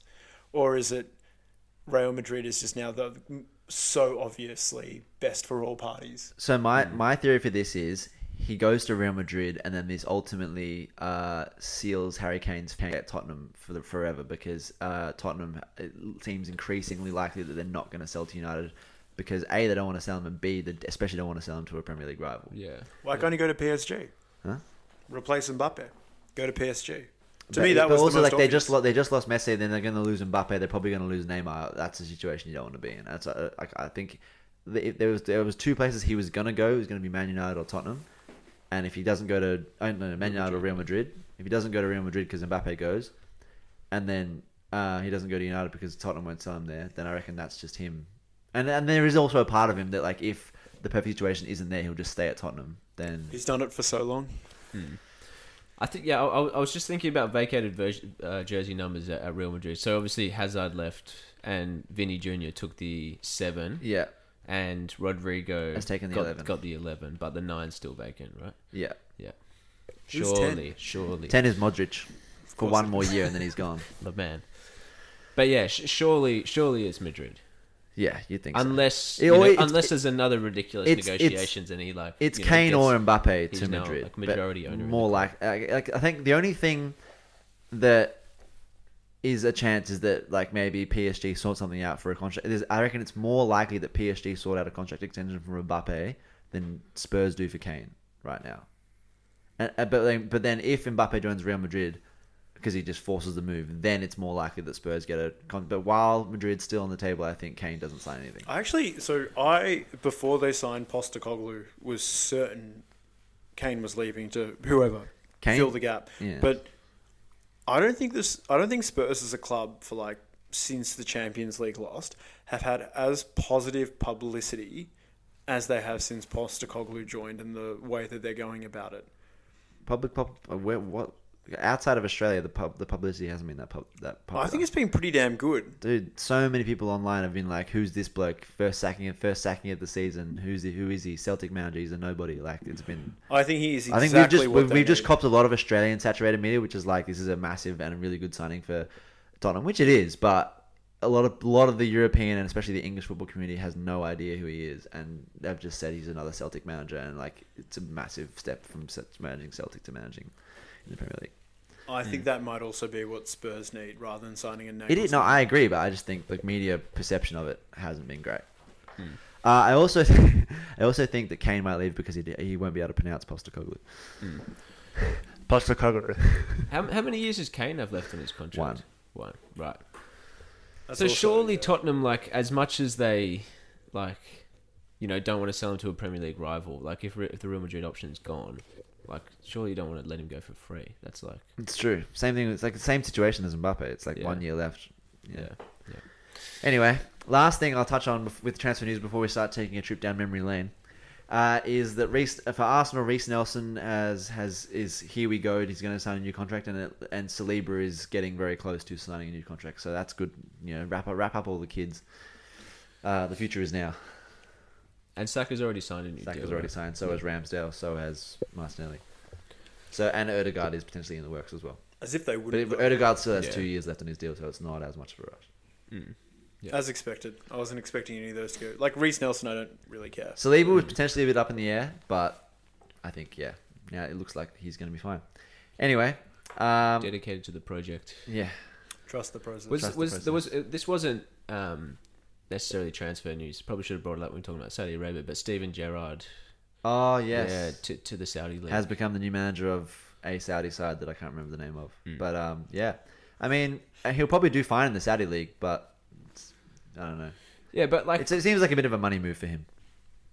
[SPEAKER 2] or is it Real Madrid is just now the so obviously best for all parties?
[SPEAKER 1] So my my theory for this is he goes to Real Madrid and then this ultimately uh, seals Harry Kane's fate at Tottenham for the forever because uh, Tottenham it seems increasingly likely that they're not going to sell to United because a they don't want to sell him and b they especially don't want to sell him to a Premier League rival.
[SPEAKER 3] Yeah.
[SPEAKER 2] Why can't you go to PSG?
[SPEAKER 1] Huh?
[SPEAKER 2] Replace Mbappe. Go to PSG. To
[SPEAKER 1] But-
[SPEAKER 2] me, that was
[SPEAKER 1] also
[SPEAKER 2] the most
[SPEAKER 1] like they just lo- they just lost Messi, then they're going to lose Mbappe. They're probably going to lose Neymar. That's a situation you don't want to be in. That's uh, like I think if there was there was two places he was going to go. It was going to be Man United or Tottenham. And if he doesn't go to oh, no, no, Man United or Real Madrid, if he doesn't go to Real Madrid because Mbappe goes, and then uh, he doesn't go to United because Tottenham won't sell him there, then I reckon that's just him. And and there is also a part of him that like if the perfect situation isn't there, he'll just stay at Tottenham. Then
[SPEAKER 2] He's done it for so long.
[SPEAKER 3] I think yeah. I, I I was just thinking about vacated version, uh, jersey numbers at, at Real Madrid. So obviously Hazard left, and Vinny Junior took the seven,
[SPEAKER 1] yeah,
[SPEAKER 3] and Rodrygo
[SPEAKER 1] Has taken the
[SPEAKER 3] got,
[SPEAKER 1] 11.
[SPEAKER 3] Got the eleven, but the nine's still vacant, right?
[SPEAKER 1] yeah.
[SPEAKER 3] Yeah. Surely,
[SPEAKER 2] 10?
[SPEAKER 3] surely,
[SPEAKER 1] Ten is Modric for one more year, and then he's gone.
[SPEAKER 3] the man. But yeah, sh- surely, surely it's Madrid.
[SPEAKER 1] Yeah, you think so.
[SPEAKER 3] Unless
[SPEAKER 1] It-
[SPEAKER 3] you know,
[SPEAKER 1] or it's-
[SPEAKER 3] unless there's another ridiculous
[SPEAKER 1] it's- it's-
[SPEAKER 3] negotiations and he like
[SPEAKER 1] It's
[SPEAKER 3] you know,
[SPEAKER 1] Kane or Mbappe to Madrid.
[SPEAKER 3] like, majority owner
[SPEAKER 1] More like, like, I think the only thing that is a chance is that like maybe PSG sort something out for a contract. There's, I reckon it's more likely that PSG sort out a contract extension for Mbappe than Spurs do for Kane right now. And, uh, but then, but then if Mbappe joins Real Madrid because he just forces the move, then it's more likely that Spurs get a. Con- but while Madrid's still on the table, I think Kane doesn't sign anything.
[SPEAKER 2] I actually, so I before they signed Postecoglou was certain Kane was leaving to whoever
[SPEAKER 1] Kane?
[SPEAKER 2] fill the gap.
[SPEAKER 1] Yeah.
[SPEAKER 2] But I don't think this. I don't think Spurs as a club for like since the Champions League lost have had as positive publicity as they have since Postecoglou joined and the way that they're going about it.
[SPEAKER 1] Public pub, uh, where, what outside of Australia, the pub, the publicity hasn't been that pub, that. Popular.
[SPEAKER 2] I think it's been pretty damn good.
[SPEAKER 1] dude. So many people online have been like, "Who's this bloke? First sacking it, first sacking of the season. Who's he? Who is he? Celtic manager. He's a nobody." Like it's been.
[SPEAKER 2] I think he is
[SPEAKER 1] I think we've just we've, we've just copped a lot of Australian saturated media, which is like this is a massive and a really good signing for Tottenham, which it is, but. A lot of a lot of the European and especially the English football community has no idea who he is, and they've just said he's another Celtic manager, and like it's a massive step from managing Celtic to managing in the Premier League.
[SPEAKER 2] I think that might also be what Spurs need rather than signing a name.
[SPEAKER 1] It is no, I agree, but I just think the media perception of it hasn't been great. Uh, I also I also think that Kane might leave because he he won't be able to pronounce Postecoglou. Postecoglou.
[SPEAKER 3] How, how many years does Kane have left on his contract?
[SPEAKER 1] One.
[SPEAKER 3] One. Right.
[SPEAKER 2] That's
[SPEAKER 3] so
[SPEAKER 2] also-
[SPEAKER 3] surely
[SPEAKER 2] yeah.
[SPEAKER 3] Tottenham, like, as much as they, like, you know, don't want to sell him to a Premier League rival, like, if Re- if the Real Madrid option's gone, like, surely you don't want to let him go for free. That's like,
[SPEAKER 1] It's true. Same thing. It's like the same situation as Mbappe. It's like
[SPEAKER 3] Yeah.
[SPEAKER 1] one year left.
[SPEAKER 3] yeah,
[SPEAKER 1] Yeah.
[SPEAKER 3] yeah.
[SPEAKER 1] Anyway, last thing I'll touch on with transfer news before we start taking a trip down memory lane uh, is that Reiss, for Arsenal, Reiss Nelson has has is here we go. He's going to sign a new contract, and it, and Saliba is getting very close to signing a new contract. So that's good. You know, wrap up wrap up all the kids. Uh, the future is now.
[SPEAKER 3] And Saka's already signed a new
[SPEAKER 1] Saka's
[SPEAKER 3] deal.
[SPEAKER 1] already
[SPEAKER 3] right?
[SPEAKER 1] signed. So has Ramsdale. So has Martinelli. So and Ødegaard is potentially in the works as well.
[SPEAKER 2] As if they wouldn't. though.
[SPEAKER 1] Ødegaard still has
[SPEAKER 3] Yeah.
[SPEAKER 1] two years left on his deal, so it's not as much of a rush.
[SPEAKER 3] Mm.
[SPEAKER 2] As expected. I wasn't expecting any of those to go. Like Reiss Nelson, I don't really care.
[SPEAKER 1] Saliba was potentially a bit up in the air, but I think yeah, yeah, it looks like he's going to be fine. Anyway, um,
[SPEAKER 3] Dedicated to the project.
[SPEAKER 1] yeah,
[SPEAKER 2] Trust the process.
[SPEAKER 3] Was
[SPEAKER 1] Trust the
[SPEAKER 3] was there was uh, this wasn't um, necessarily transfer news. Probably should have brought it up when talking about Saudi Arabia. But Steven Gerrard,
[SPEAKER 1] oh yes,
[SPEAKER 3] yeah, to to the Saudi league.
[SPEAKER 1] has become the new manager of a Saudi side that I can't remember the name of.
[SPEAKER 3] Mm.
[SPEAKER 1] But um, yeah, I mean he'll probably do fine in the Saudi league, but it's, I don't know.
[SPEAKER 3] yeah, but like
[SPEAKER 1] It's, it seems like a bit of a money move for him.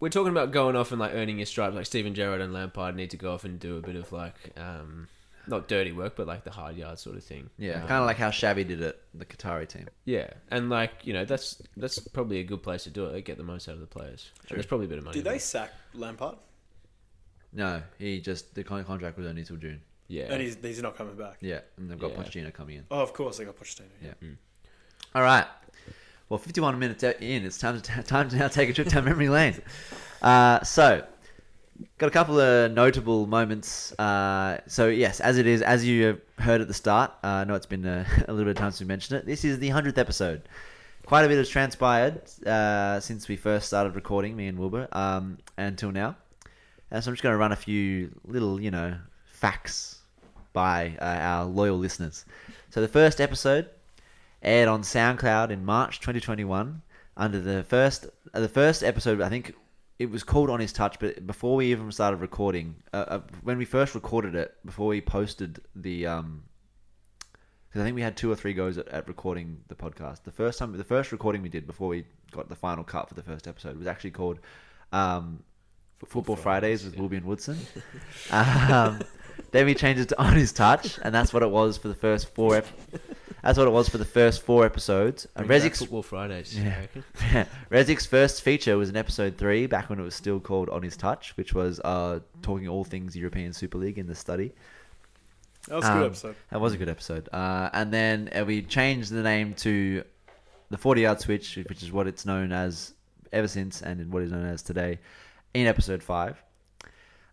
[SPEAKER 3] we're talking about going off and like earning your stripes. Like Steven Gerrard and Lampard need to go off and do a bit of like um, not dirty work, but like the hard yard sort of thing.
[SPEAKER 1] Yeah,
[SPEAKER 3] Um,
[SPEAKER 1] kind of like how Xavi did it, the Qatari team.
[SPEAKER 3] yeah, and like you know that's that's probably a good place to do it. They get the most out of the players. And
[SPEAKER 1] True.
[SPEAKER 3] there's probably a bit of money.
[SPEAKER 2] Did they
[SPEAKER 3] involved.
[SPEAKER 2] sack Lampard?
[SPEAKER 1] No, he just the con- contract was only till June.
[SPEAKER 3] Yeah.
[SPEAKER 2] And he's, he's not coming back.
[SPEAKER 1] Yeah, and they've got
[SPEAKER 3] Yeah.
[SPEAKER 1] Pochettino coming in.
[SPEAKER 2] Oh, of course they got Pochettino. Yeah.
[SPEAKER 1] Yeah. All right. Well, 51 minutes in, it's time to time to now take a trip down memory lane. Uh, so, got a couple of notable moments. Uh, so, yes, as it is, as you heard at the start, uh, I know it's been a, a little bit of time since we mentioned it. This is the 100th episode. Quite a bit has transpired uh, since we first started recording, me and Wilbur, um, until now. And so I'm just going to run a few little, you know, facts by uh, our loyal listeners. So the first episode aired on SoundCloud in March 2021 under the first uh, the first episode. I think it was called On His Touch, but before we even started recording, uh, uh, when we first recorded it, before we posted the um. Because I think we had two or three goes at, at recording the podcast. The first time, the first recording we did before we got the final cut for the first episode was actually called um, Football, Fridays, with Wilby and Woodson. um, then we changed it to On His Touch, and that's what it was for the first four. Ep- that's what it was for the first four episodes. And
[SPEAKER 3] Bring
[SPEAKER 1] Resic's,
[SPEAKER 3] football Fridays.
[SPEAKER 1] Yeah.
[SPEAKER 3] I
[SPEAKER 1] yeah, Resic's first feature was in episode three, back when it was still called On His Touch, which was uh, talking all things European Super League in the study.
[SPEAKER 2] That was a good
[SPEAKER 1] Um,
[SPEAKER 2] episode.
[SPEAKER 1] That was a good episode. Uh, and then uh, we changed the name to the 40 yard switch, which is what it's known as ever since and what is known as today in episode 5.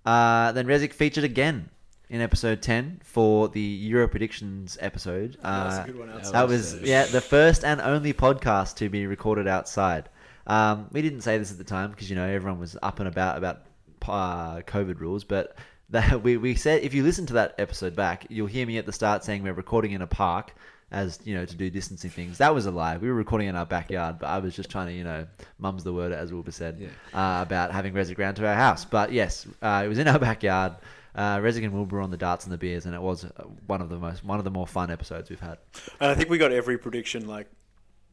[SPEAKER 1] Uh, then Resic featured again in episode 10 for the Euro predictions episode.
[SPEAKER 2] That was
[SPEAKER 1] Uh,
[SPEAKER 2] a good one outside.
[SPEAKER 1] that
[SPEAKER 3] was,
[SPEAKER 1] was yeah the first and only podcast to be recorded outside. Um, we didn't say this at the time because you know everyone was up and about about uh, COVID rules, but that we, we said if you listen to that episode back, you'll hear me at the start saying we're recording in a park as you know to do distancing things. That was a lie. We were recording in our backyard, but I was just trying to you know mum's the word as Wilbur said uh, about having Resic round to our house. But yes, uh, it was in our backyard. Uh, Resic and Wilbur on the darts and the beers, and it was uh, one of the most one of the more fun episodes we've had.
[SPEAKER 2] And I think we got every prediction like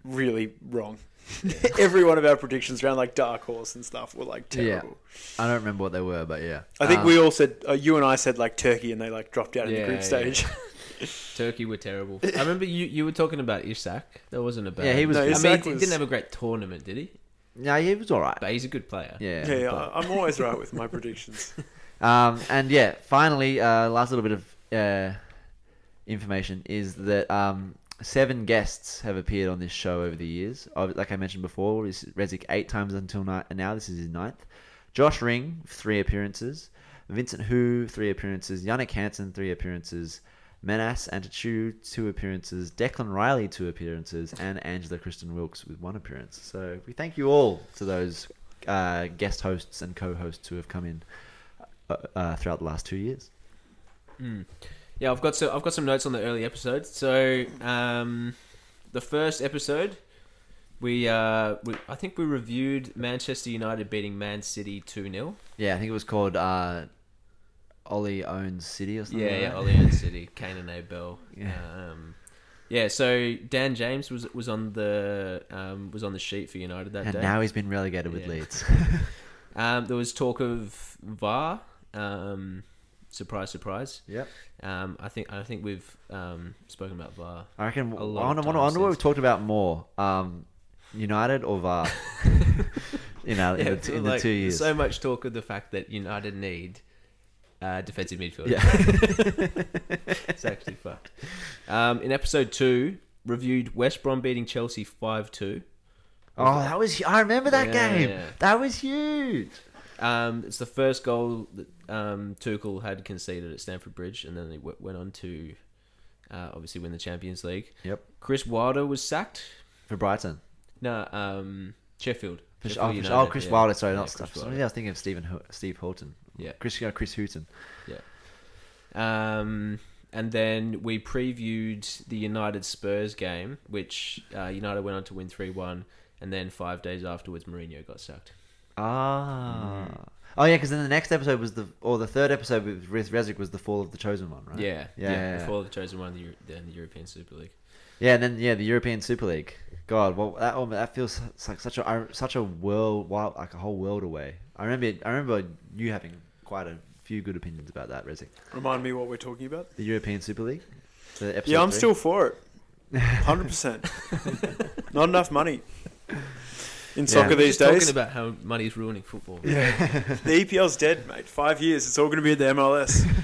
[SPEAKER 2] really wrong. every one of our predictions around like Dark Horse and stuff were like terrible.
[SPEAKER 1] I don't remember what they were, but yeah.
[SPEAKER 2] I think
[SPEAKER 1] Um,
[SPEAKER 2] we all said uh, you and I said like Turkey, and they like dropped out in the
[SPEAKER 3] Yeah,
[SPEAKER 2] group
[SPEAKER 3] yeah.
[SPEAKER 2] stage.
[SPEAKER 3] Turkey were terrible. I remember you, you were talking about Isak. That wasn't a bad.
[SPEAKER 1] Yeah, he was
[SPEAKER 2] No.
[SPEAKER 3] I mean,
[SPEAKER 2] Isak
[SPEAKER 3] he didn't have a great tournament, did he?
[SPEAKER 1] Yeah, he was all right.
[SPEAKER 3] But he's a good player.
[SPEAKER 1] Yeah,
[SPEAKER 2] yeah, yeah
[SPEAKER 1] but-
[SPEAKER 2] I'm always right with my predictions.
[SPEAKER 1] Um, and yeah, finally, uh, last little bit of uh, information is that um, seven guests have appeared on this show over the years. Like I mentioned before, Resic eight times until ni- now. This is his ninth. Josh Ring, three appearances. Vincent Hu, three appearances. Yannick Hansen, three appearances. Menas Antichu, two appearances. Declan Riley, two appearances. And Angela Kristen Wilkes with one appearance. So we thank you all to those uh, guest hosts and co-hosts who have come in uh, uh, throughout the last two years.
[SPEAKER 3] Mm. Yeah, I've got so I've got some notes on the early episodes. So, um, the first episode, we, uh, we I think we reviewed Manchester United beating Man City two 0
[SPEAKER 1] Yeah, I think it was called uh, Ollie owns City or something.
[SPEAKER 3] Yeah,
[SPEAKER 1] like
[SPEAKER 3] yeah. Ollie and City, Kane and Abel.
[SPEAKER 1] Yeah.
[SPEAKER 3] Um, yeah. So Dan James was was on the um, was on the sheet for United that
[SPEAKER 1] And
[SPEAKER 3] day.
[SPEAKER 1] now he's been relegated with
[SPEAKER 3] Yeah.
[SPEAKER 1] Leeds.
[SPEAKER 3] Um, there was talk of VAR. Um, surprise, surprise.
[SPEAKER 1] yep.
[SPEAKER 3] Um, I think I think we've um, spoken about VAR.
[SPEAKER 1] I reckon.
[SPEAKER 3] A
[SPEAKER 1] I
[SPEAKER 3] lot
[SPEAKER 1] wonder,
[SPEAKER 3] of
[SPEAKER 1] wonder, what we've talked about more. Um, United or VAR? you know, in,
[SPEAKER 3] Yeah,
[SPEAKER 1] the, in
[SPEAKER 3] like,
[SPEAKER 1] the two years.
[SPEAKER 3] So much talk of the fact that United need uh, defensive midfield.
[SPEAKER 1] yeah.
[SPEAKER 3] it's actually fucked. Um, in episode two, reviewed West Brom beating Chelsea five two.
[SPEAKER 1] oh, that was. I remember that
[SPEAKER 3] Yeah,
[SPEAKER 1] game.
[SPEAKER 3] yeah.
[SPEAKER 1] That was huge.
[SPEAKER 3] Um, it's the first goal that um, Tuchel had conceded at Stamford Bridge, and then they w- went on to uh, obviously win the Champions League.
[SPEAKER 1] Yep.
[SPEAKER 3] Chris Wilder was sacked.
[SPEAKER 1] For Brighton.
[SPEAKER 3] No, um, Sheffield.
[SPEAKER 1] For,
[SPEAKER 3] Sheffield
[SPEAKER 1] oh, for-
[SPEAKER 3] United,
[SPEAKER 1] oh, Chris
[SPEAKER 3] yeah.
[SPEAKER 1] Wilder. Sorry,
[SPEAKER 3] Yeah,
[SPEAKER 1] not
[SPEAKER 3] Chris
[SPEAKER 1] stuff.
[SPEAKER 3] Wilder.
[SPEAKER 1] I was thinking of Stephen Ho- Steve Hughton.
[SPEAKER 3] Yeah.
[SPEAKER 1] Chris uh, Chris Hughton. Yeah.
[SPEAKER 3] Um, and then we previewed the United Spurs game, which uh, United went on to win 3 1. And then five days afterwards, Mourinho got sacked.
[SPEAKER 1] Ah. Oh yeah, because then the next episode was the or the third episode with Riz Resic was the fall of the chosen one, right?
[SPEAKER 3] Yeah,
[SPEAKER 1] Yeah, yeah, yeah.
[SPEAKER 3] Before the chosen one, the, Euro- then the European Super League.
[SPEAKER 1] Yeah, and then yeah, the European Super League. God, well, that oh, that feels like such a such a world, like a whole world away. I remember, I remember you having quite a few good opinions about that, Resic.
[SPEAKER 2] Remind me what we're talking about.
[SPEAKER 1] The European Super League. The episode
[SPEAKER 2] Yeah, I'm
[SPEAKER 1] three?
[SPEAKER 2] still for it. Hundred percent. Not enough money in soccer
[SPEAKER 1] Yeah.
[SPEAKER 2] these
[SPEAKER 3] Just
[SPEAKER 2] days.
[SPEAKER 3] talking about how money's ruining football.
[SPEAKER 2] Yeah, the EPL's dead, mate. Five years. It's all going to be at the MLS.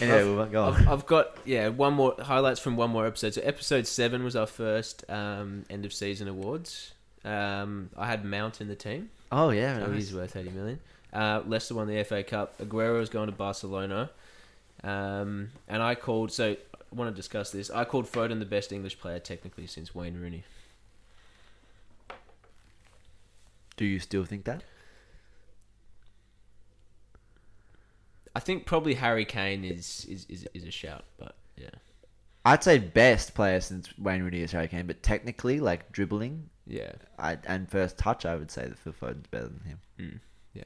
[SPEAKER 1] Anyway, we'll go on.
[SPEAKER 3] I've, I've got yeah one more highlights from one more episode. So episode seven was our first um, end of season awards. Um, I had Mount in the team.
[SPEAKER 1] Oh yeah,
[SPEAKER 3] So
[SPEAKER 1] nice.
[SPEAKER 3] he's worth eighty million. Uh, Leicester won the FA Cup. Aguero is going to Barcelona. Um, and I called. So I want to discuss this. I called Foden the best English player technically since Wayne Rooney.
[SPEAKER 1] Do you still think that?
[SPEAKER 3] I think probably Harry Kane is is, is, is a shout, but yeah,
[SPEAKER 1] I'd say best player since Wayne Rooney is Harry Kane, but technically, like dribbling,
[SPEAKER 3] yeah,
[SPEAKER 1] I, and first touch, I would say that Phil Foden's better than him.
[SPEAKER 3] mm, yeah.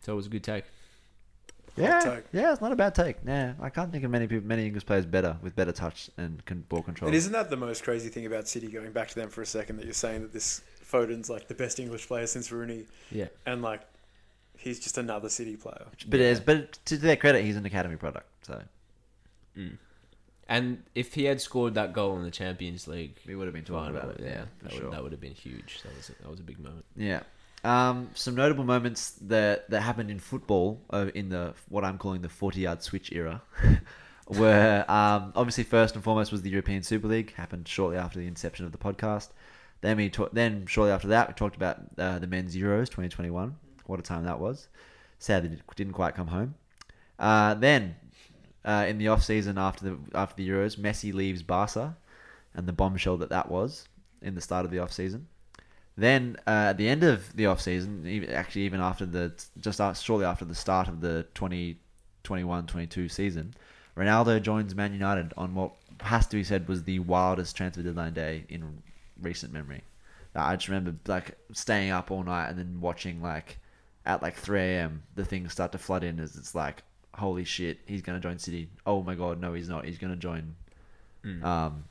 [SPEAKER 3] So it was a good take.
[SPEAKER 1] Yeah,
[SPEAKER 2] take.
[SPEAKER 1] yeah, it's not a bad take. Yeah, I can't think of many people, many English players better with better touch and con- ball control.
[SPEAKER 2] and isn't that the most crazy thing about City? Going back to them for a second, that you're saying that this Foden's like the best English player since Rooney,
[SPEAKER 3] Yeah,
[SPEAKER 2] and like he's just another City player.
[SPEAKER 1] But it is, but to their credit, he's an academy product. So
[SPEAKER 3] mm. and if he had scored that goal in the Champions League,
[SPEAKER 1] we would have been talking
[SPEAKER 3] final,
[SPEAKER 1] about it.
[SPEAKER 3] yeah,
[SPEAKER 1] Yeah,
[SPEAKER 3] that,
[SPEAKER 1] for
[SPEAKER 3] would,
[SPEAKER 1] sure.
[SPEAKER 3] that would have been huge. That was a, that was a big moment.
[SPEAKER 1] Yeah. Um, some notable moments that, that happened in football uh, in the what I'm calling the 40 yard switch era were um, obviously first and foremost was the European Super League happened shortly after the inception of the podcast. Then we then shortly after that we talked about uh, the men's Euros 2021. What a time that was. Sadly, it didn't quite come home. Uh, then uh, in the off season after the after the Euros, Messi leaves Barca, and the bombshell that that was in the start of the off season. Then uh, at the end of the off season, actually even after the just after, shortly after the start of the 2021-22 season, Ronaldo joins Man United on what has to be said was the wildest transfer deadline day in recent memory. I just remember like staying up all night and then watching like at like 3 a.m. the things start to flood in as it's like holy shit he's gonna join City. Oh my god no he's not. He's gonna join
[SPEAKER 3] Mm.
[SPEAKER 1] um,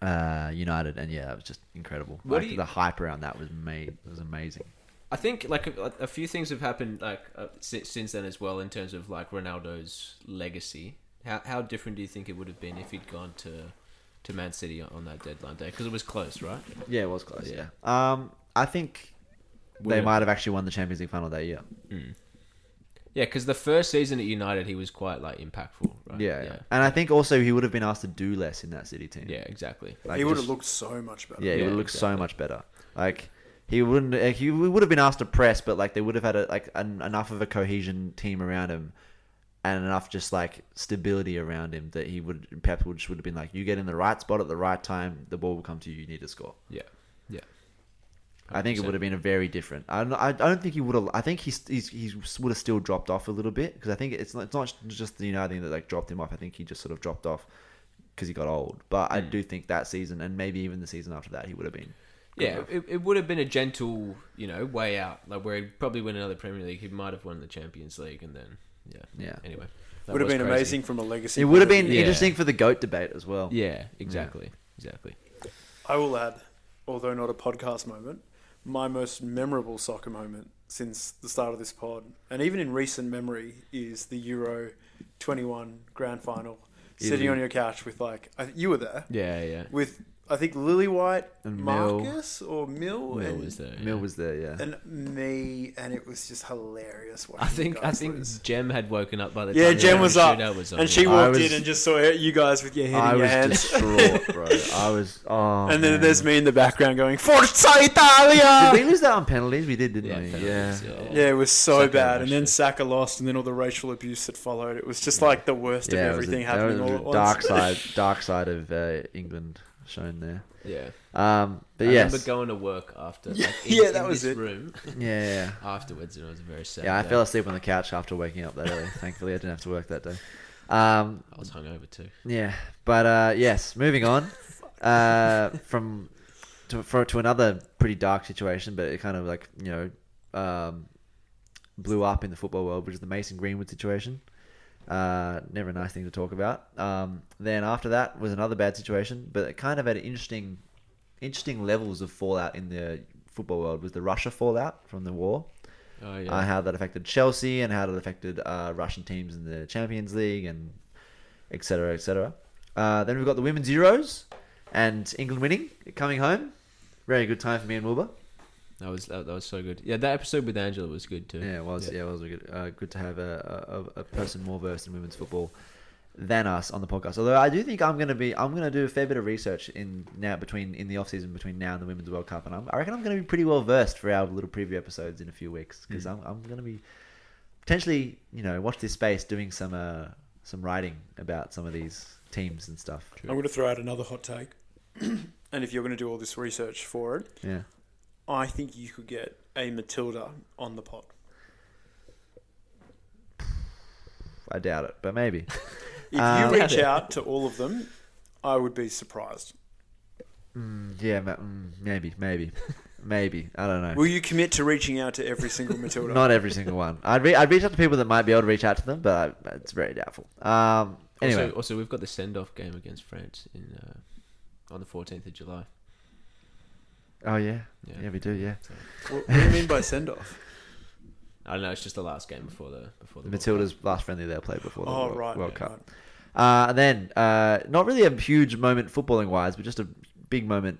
[SPEAKER 1] uh, United, and yeah, it was just incredible.
[SPEAKER 3] What
[SPEAKER 1] like
[SPEAKER 3] you-
[SPEAKER 1] the hype around that was made was amazing.
[SPEAKER 3] I think like a, a few things have happened like uh, since, since then as well in terms of like Ronaldo's legacy. How how different do you think it would have been if he'd gone to to Man City on that deadline day because it was close, right?
[SPEAKER 1] Yeah, it was close.
[SPEAKER 3] Yeah.
[SPEAKER 1] Yeah, um, I think they
[SPEAKER 3] Would've-
[SPEAKER 1] might have actually won the Champions League final that year.
[SPEAKER 3] Mm. Yeah, because the first season at United he was quite like impactful, right?
[SPEAKER 1] Yeah,
[SPEAKER 3] yeah,
[SPEAKER 1] and I think also he would have been asked to do less in that City team.
[SPEAKER 3] Yeah, exactly.
[SPEAKER 1] Like,
[SPEAKER 2] he would have
[SPEAKER 1] just-
[SPEAKER 2] looked so much better.
[SPEAKER 1] Yeah, he
[SPEAKER 3] Yeah,
[SPEAKER 1] would have looked so much better. Like he wouldn't. uh, He would have been asked to press, but like they would have had a, like an, enough of a cohesion team around him, and enough just like stability around him that he would Pep would just would have been like, you get in the right spot at the right time, the ball will come to you. You need to score.
[SPEAKER 3] Yeah, yeah.
[SPEAKER 1] I think it would have been a very different. I don't, I don't think he would have. I think he's, he's he would have still dropped off a little bit because I think it's not, it's not just the United thing that like dropped him off. I think he just sort of dropped off because he got old. But I
[SPEAKER 3] Mm.
[SPEAKER 1] do think that season and maybe even the season after that he would have been.
[SPEAKER 3] Yeah, it, it would have been a gentle, you know, way out. Like where he'd probably win another Premier League. He might have won the Champions League, and then yeah,
[SPEAKER 1] Yeah.
[SPEAKER 3] Anyway, that
[SPEAKER 2] Would have
[SPEAKER 3] was
[SPEAKER 2] been
[SPEAKER 3] crazy.
[SPEAKER 2] amazing from a legacy.
[SPEAKER 1] It would have
[SPEAKER 2] point of
[SPEAKER 1] been
[SPEAKER 2] view.
[SPEAKER 3] Yeah.
[SPEAKER 1] interesting for the goat debate as well.
[SPEAKER 3] Yeah, exactly, exactly.
[SPEAKER 2] I will add, although not a podcast moment, my most memorable soccer moment since the start of this pod, and even in recent memory, is the Euro 21 grand final. Sitting on your couch with like I, you were there
[SPEAKER 3] Yeah, yeah.
[SPEAKER 2] with I think Lily White,
[SPEAKER 1] And Mill.
[SPEAKER 2] Marcus or Mill,
[SPEAKER 3] Mill
[SPEAKER 2] and,
[SPEAKER 3] was there.
[SPEAKER 1] Mill was there, yeah.
[SPEAKER 2] and me, and it was just hilarious. Watching
[SPEAKER 3] I think I
[SPEAKER 2] guys
[SPEAKER 3] think
[SPEAKER 2] lose.
[SPEAKER 3] Jem had woken up by the
[SPEAKER 2] Yeah,
[SPEAKER 3] time
[SPEAKER 2] Jem
[SPEAKER 3] the
[SPEAKER 2] was up,
[SPEAKER 3] shootout was on,
[SPEAKER 2] and she.
[SPEAKER 1] I
[SPEAKER 2] walked
[SPEAKER 1] was-
[SPEAKER 2] in and just saw you guys with your head
[SPEAKER 1] I
[SPEAKER 2] in your
[SPEAKER 1] was
[SPEAKER 2] hands.
[SPEAKER 1] distraught, bro. I was. Oh,
[SPEAKER 2] and then
[SPEAKER 1] man.
[SPEAKER 2] there's me in the background going Forza
[SPEAKER 1] Did
[SPEAKER 2] Italia.
[SPEAKER 1] we lose that on penalties? We did, didn't
[SPEAKER 3] Yeah,
[SPEAKER 1] we?
[SPEAKER 3] penalties,
[SPEAKER 1] yeah.
[SPEAKER 3] yeah.
[SPEAKER 2] Yeah, it was so
[SPEAKER 3] Saka
[SPEAKER 2] bad, and then
[SPEAKER 3] actually.
[SPEAKER 2] Saka lost, and then all the racial abuse that followed. It was just like the worst
[SPEAKER 1] Yeah,
[SPEAKER 2] of
[SPEAKER 1] it was
[SPEAKER 2] everything
[SPEAKER 1] a-
[SPEAKER 2] happening
[SPEAKER 1] was
[SPEAKER 2] all
[SPEAKER 1] a
[SPEAKER 2] at once.
[SPEAKER 1] dark side, dark side of uh, England shown there.
[SPEAKER 3] Yeah.
[SPEAKER 1] Um, but
[SPEAKER 3] I
[SPEAKER 1] yes,
[SPEAKER 3] remember going to work after. Like, in,
[SPEAKER 2] Yeah, that was it.
[SPEAKER 3] room
[SPEAKER 1] yeah, yeah,
[SPEAKER 3] afterwards, and it was a very sad.
[SPEAKER 1] yeah. I
[SPEAKER 3] day.
[SPEAKER 1] fell asleep on the couch after waking up that early. Thankfully, I didn't have to work that day. Um,
[SPEAKER 3] I was hungover too.
[SPEAKER 1] yeah, but uh, yes, moving on uh, from to for, to another pretty dark situation, but it kind of like you know um, blew up in the football world, which is the Mason Greenwood situation. Uh, never a nice thing to talk about. Um, then after that was another bad situation, but it kind of had interesting, interesting levels of fallout in the football world. Was the Russia fallout from the war?
[SPEAKER 3] Oh yeah.
[SPEAKER 1] uh, how that affected Chelsea and how that affected uh, Russian teams in the Champions League and etc. cetera, et cetera. Uh, then we've got the women's Euros and England winning, coming home. Very good time for me and Wilbur.
[SPEAKER 3] That was that, that was so good. Yeah, that episode with Angela was good too.
[SPEAKER 1] Yeah, it was. Yeah, it was good. Uh, good to have a, a, a person more versed in women's football than us on the podcast. Although I do think I'm gonna be, I'm gonna do a fair bit of research in now between in the off season between now and the Women's World Cup, and I'm, I reckon I'm gonna be pretty well versed for our little preview episodes in a few weeks because I'm, I'm gonna be potentially, you know, watch this space doing some uh, some writing about some of these teams and stuff.
[SPEAKER 2] I'm going to throw out another hot take, and if you're going to do all this research for it,
[SPEAKER 1] Yeah.
[SPEAKER 2] I think you could get a Matilda on the pod.
[SPEAKER 1] I doubt it, but maybe.
[SPEAKER 2] If
[SPEAKER 1] Um,
[SPEAKER 2] you reach out to all of them, I would be surprised.
[SPEAKER 1] Mm, yeah, mm, maybe, maybe, maybe. I don't know.
[SPEAKER 2] Will you commit to reaching out to every single Matilda?
[SPEAKER 1] Not every single one. I'd, re- I'd reach out to people that might be able to reach out to them, but I, it's very doubtful. Um, anyway,
[SPEAKER 3] Also, also, we've got the send off game against France in uh, on the 14th of July.
[SPEAKER 1] Oh yeah.
[SPEAKER 3] Yeah.
[SPEAKER 1] yeah, we do. Yeah,
[SPEAKER 2] what, what do you mean by send off?
[SPEAKER 3] I don't know. It's just the last game before the before the
[SPEAKER 1] the
[SPEAKER 3] World
[SPEAKER 1] Matildas last friendly they'll play before the
[SPEAKER 2] Oh,
[SPEAKER 1] World,
[SPEAKER 2] right.
[SPEAKER 1] World
[SPEAKER 2] yeah,
[SPEAKER 1] Cup.
[SPEAKER 2] right.
[SPEAKER 1] Uh, and then, uh, not really a huge moment footballing wise, but just a big moment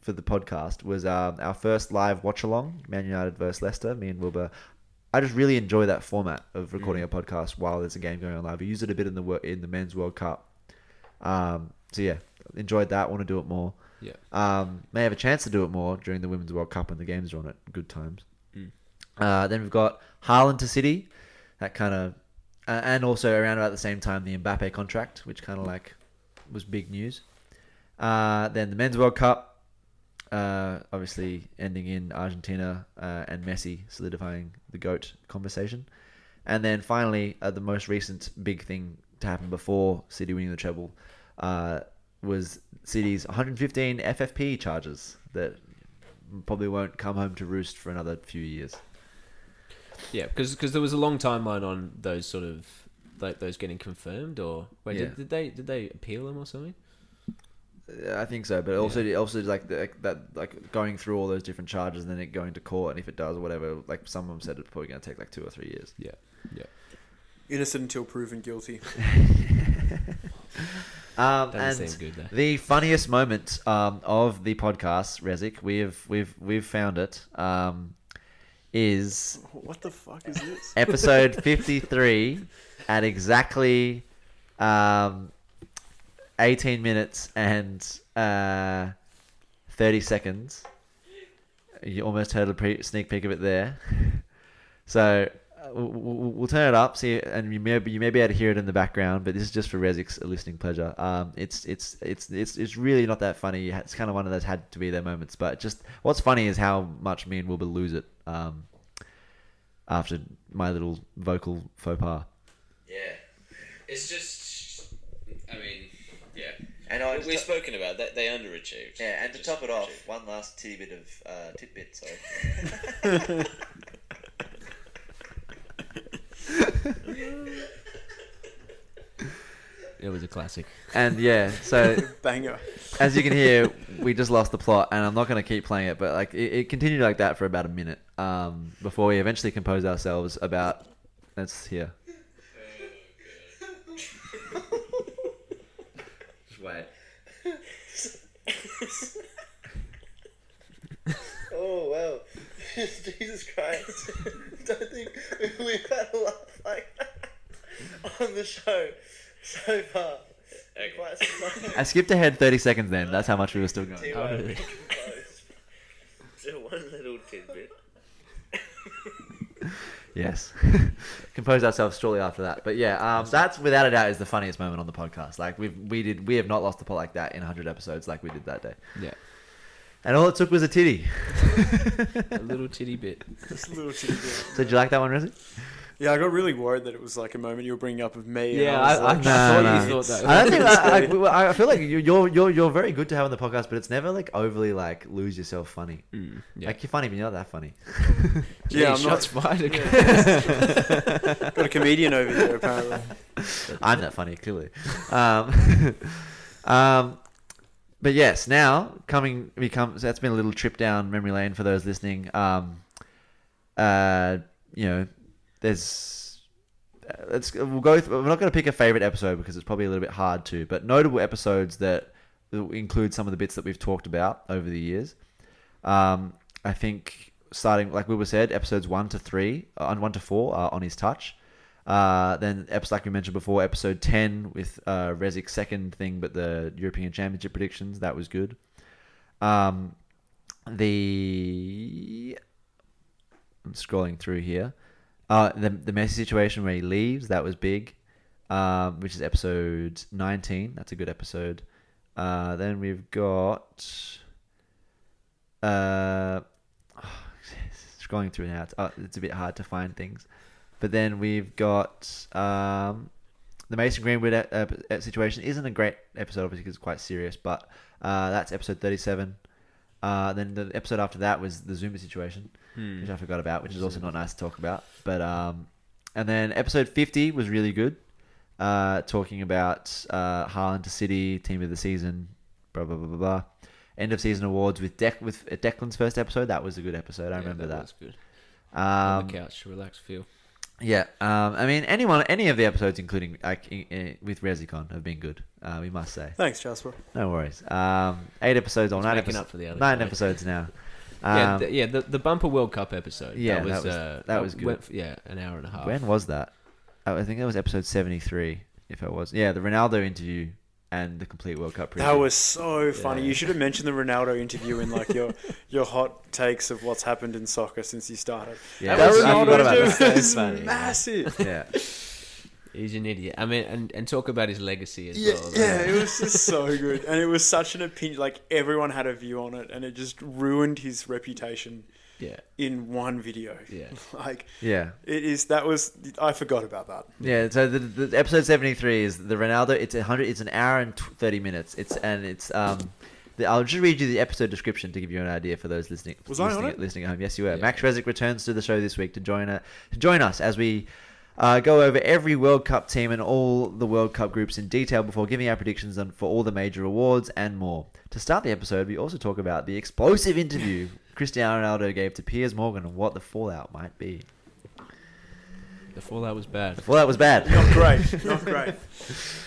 [SPEAKER 1] for the podcast was um, our first live watch along, Man United versus Leicester. Me and Wilbur. I just really enjoy that format of recording
[SPEAKER 3] Mm.
[SPEAKER 1] a podcast while there's a game going on live. We use it a bit in the wor- in the men's World Cup. Um, so yeah, enjoyed that. Want to do it more.
[SPEAKER 3] Yeah.
[SPEAKER 1] Um, may have a chance to do it more during the Women's World Cup when the games are on at good times.
[SPEAKER 3] Mm.
[SPEAKER 1] Uh, then we've got Haaland to City, that kind of, uh, and also around about the same time the Mbappe contract, which kind of like was big news. Uh, then the Men's World Cup, uh, obviously ending in Argentina uh, and Messi solidifying the goat conversation, and then finally uh, the most recent big thing to happen before City winning the treble uh, was City's 115 FFP charges that probably won't come home to roost for another few years.
[SPEAKER 3] Yeah, because there was a long timeline on those sort of like those getting confirmed or wait
[SPEAKER 1] Yeah.
[SPEAKER 3] did, did they did they appeal them or something?
[SPEAKER 1] I think so, but also also like the, that like going through all those different charges and then it going to court, and if it does or whatever, like some of them said it's probably going to take like two or three years.
[SPEAKER 3] Yeah, yeah.
[SPEAKER 2] Innocent until proven guilty.
[SPEAKER 1] Um,
[SPEAKER 3] Doesn't
[SPEAKER 1] and
[SPEAKER 3] seem good though.
[SPEAKER 1] the funniest moment um, of the podcast, Resic, we've we've we've found it, um, is
[SPEAKER 2] What the fuck is this?
[SPEAKER 1] episode 53 at exactly um, 18 minutes and uh, 30 seconds. You almost heard a pre- sneak peek of it there. So we'll, we'll we'll turn it up, see, and you may you may be able to hear it in the background, but this is just for Resic's listening pleasure. Um, it's it's it's it's it's really not that funny. It's kind of one of those had to be there moments, but just what's funny is how much me and Wilbur lose it um, after my little vocal faux pas.
[SPEAKER 3] Yeah, it's just. I mean, yeah.
[SPEAKER 1] And I
[SPEAKER 3] We've spoken about that. They underachieved.
[SPEAKER 1] Yeah, and to top it off,
[SPEAKER 3] underachieved.
[SPEAKER 1] one last titty bit of uh, tidbit. Sorry.
[SPEAKER 3] It was a classic.
[SPEAKER 1] And yeah, so
[SPEAKER 2] Banger.
[SPEAKER 1] as you can hear, we just lost the plot, and I'm not going to keep playing it, but like it, it continued like that for about a minute um, before we eventually composed ourselves about. Let's hear. Just wait.
[SPEAKER 4] Oh wow! Jesus Christ! Don't think we've had a laugh like that on the show so far. Quite some time.
[SPEAKER 1] I skipped ahead 30 seconds. Then that's how much we were still going.
[SPEAKER 4] Two
[SPEAKER 3] Oh,
[SPEAKER 4] hours
[SPEAKER 3] really?
[SPEAKER 4] closed. So one little tidbit.
[SPEAKER 1] Yes. Composed ourselves shortly after that. But yeah, um, that's without a doubt is the funniest moment on the podcast. Like we've we did we have not lost a plot like that in 100 episodes like we did that day.
[SPEAKER 3] Yeah,
[SPEAKER 1] And all it took was a titty.
[SPEAKER 3] a little titty bit.
[SPEAKER 2] Just a little tidbit.
[SPEAKER 1] so did you like that one, Rizzy?
[SPEAKER 2] Yeah, I got really worried that it was like a moment you were bringing up of me.
[SPEAKER 3] Yeah,
[SPEAKER 2] I,
[SPEAKER 3] I, I,
[SPEAKER 2] like,
[SPEAKER 3] I
[SPEAKER 1] No,
[SPEAKER 3] thought
[SPEAKER 1] no.
[SPEAKER 3] you thought that.
[SPEAKER 1] I don't think I, I, I feel like you- you're you're you're very good to have on the podcast, but it's never like overly like lose yourself funny.
[SPEAKER 3] Mm, yeah.
[SPEAKER 1] Like you're funny, but you're not that funny.
[SPEAKER 2] Yeah, I'm
[SPEAKER 3] Gee,
[SPEAKER 2] not-
[SPEAKER 3] shots fired.
[SPEAKER 2] got a comedian over here apparently.
[SPEAKER 1] I'm not funny, clearly. Um, um, but yes, now coming becomes that's been a little trip down memory lane for those listening. Um, uh, you know, there's uh, let's we'll go. Through, we're not going to pick a favorite episode because it's probably a little bit hard to, but notable episodes that include some of the bits that we've talked about over the years. Um, I think starting like we were said, episodes one to three, uh, on one to four on his touch. Uh, then like we mentioned before, episode ten with uh, Resic's second thing, but the European Championship predictions that was good. Um, the I'm scrolling through here. Uh, the the Messi situation where he leaves that was big, um, which is episode nineteen. That's a good episode. Uh, then we've got uh, scrolling through now. It's, uh, it's a bit hard to find things, but then we've got um, the Mason Greenwood situation. Isn't a great episode obviously because it's quite serious, but uh, that's episode thirty-seven. Uh, then the episode after that was the Zouma situation,
[SPEAKER 3] Hmm.
[SPEAKER 1] which I forgot about, which is also not nice to talk about. But um, and then episode fifty was really good, uh, talking about uh, Haaland to City team of the season, blah blah blah blah blah. End of season awards with Dec- with uh, Declan's first episode. That was a good episode. I
[SPEAKER 3] Yeah,
[SPEAKER 1] remember that.
[SPEAKER 3] was good. On
[SPEAKER 1] Um,
[SPEAKER 3] the couch, relax, feel.
[SPEAKER 1] Yeah, um, I mean, anyone, any of the episodes, including like i- i- with Resicon, have been good. Uh, we must say.
[SPEAKER 2] Thanks, Jasper.
[SPEAKER 1] No worries. Um, eight episodes or
[SPEAKER 3] It's
[SPEAKER 1] nine,
[SPEAKER 3] making
[SPEAKER 1] episodes.
[SPEAKER 3] up for the other
[SPEAKER 1] nine
[SPEAKER 3] guy.
[SPEAKER 1] episodes now.
[SPEAKER 3] yeah,
[SPEAKER 1] Um,
[SPEAKER 3] th- yeah. The, the bumper World Cup episode.
[SPEAKER 1] Yeah,
[SPEAKER 3] that was
[SPEAKER 1] that was-
[SPEAKER 3] uh,
[SPEAKER 1] that was good.
[SPEAKER 3] went f- yeah, an hour and a half.
[SPEAKER 1] when was that? Oh, I think that was episode seventy-three. If it was, yeah, the Ronaldo interview and the complete World Cup.
[SPEAKER 2] That was so funny.
[SPEAKER 1] Yeah.
[SPEAKER 2] You should have mentioned the Ronaldo interview in like your your hot takes of what's happened in soccer since you started.
[SPEAKER 1] yeah.
[SPEAKER 2] That
[SPEAKER 3] was-
[SPEAKER 1] I
[SPEAKER 3] I
[SPEAKER 1] about
[SPEAKER 2] Ronaldo was massive.
[SPEAKER 1] Yeah,
[SPEAKER 3] He's an idiot. I mean, and, and talk about his legacy as
[SPEAKER 2] Yeah,
[SPEAKER 3] well.
[SPEAKER 2] yeah, it was just so good, and it was such an opinion. Like everyone had a view on it, and it just ruined his reputation
[SPEAKER 3] yeah,
[SPEAKER 2] in one video.
[SPEAKER 3] yeah.
[SPEAKER 2] Like
[SPEAKER 1] yeah.
[SPEAKER 2] it is. That was. I forgot about that.
[SPEAKER 1] Yeah, so the, the episode seventy three is the Ronaldo. It's a hundred. It's an hour and thirty minutes. It's and it's um. The, I'll just read you the episode description to give you an idea for those listening.
[SPEAKER 2] Was I on it?
[SPEAKER 1] listening at home? Yes, you were.
[SPEAKER 3] Yeah.
[SPEAKER 1] Max Resic returns to the show this week to join a, to join us as we uh, go over every World Cup team and all the World Cup groups in detail before giving our predictions on, for all the major awards and more. To start the episode, we also talk about the explosive interview Cristiano Ronaldo gave to Piers Morgan and what the fallout might be.
[SPEAKER 3] The fallout was bad.
[SPEAKER 1] The fallout was bad.
[SPEAKER 2] Not great. Not great.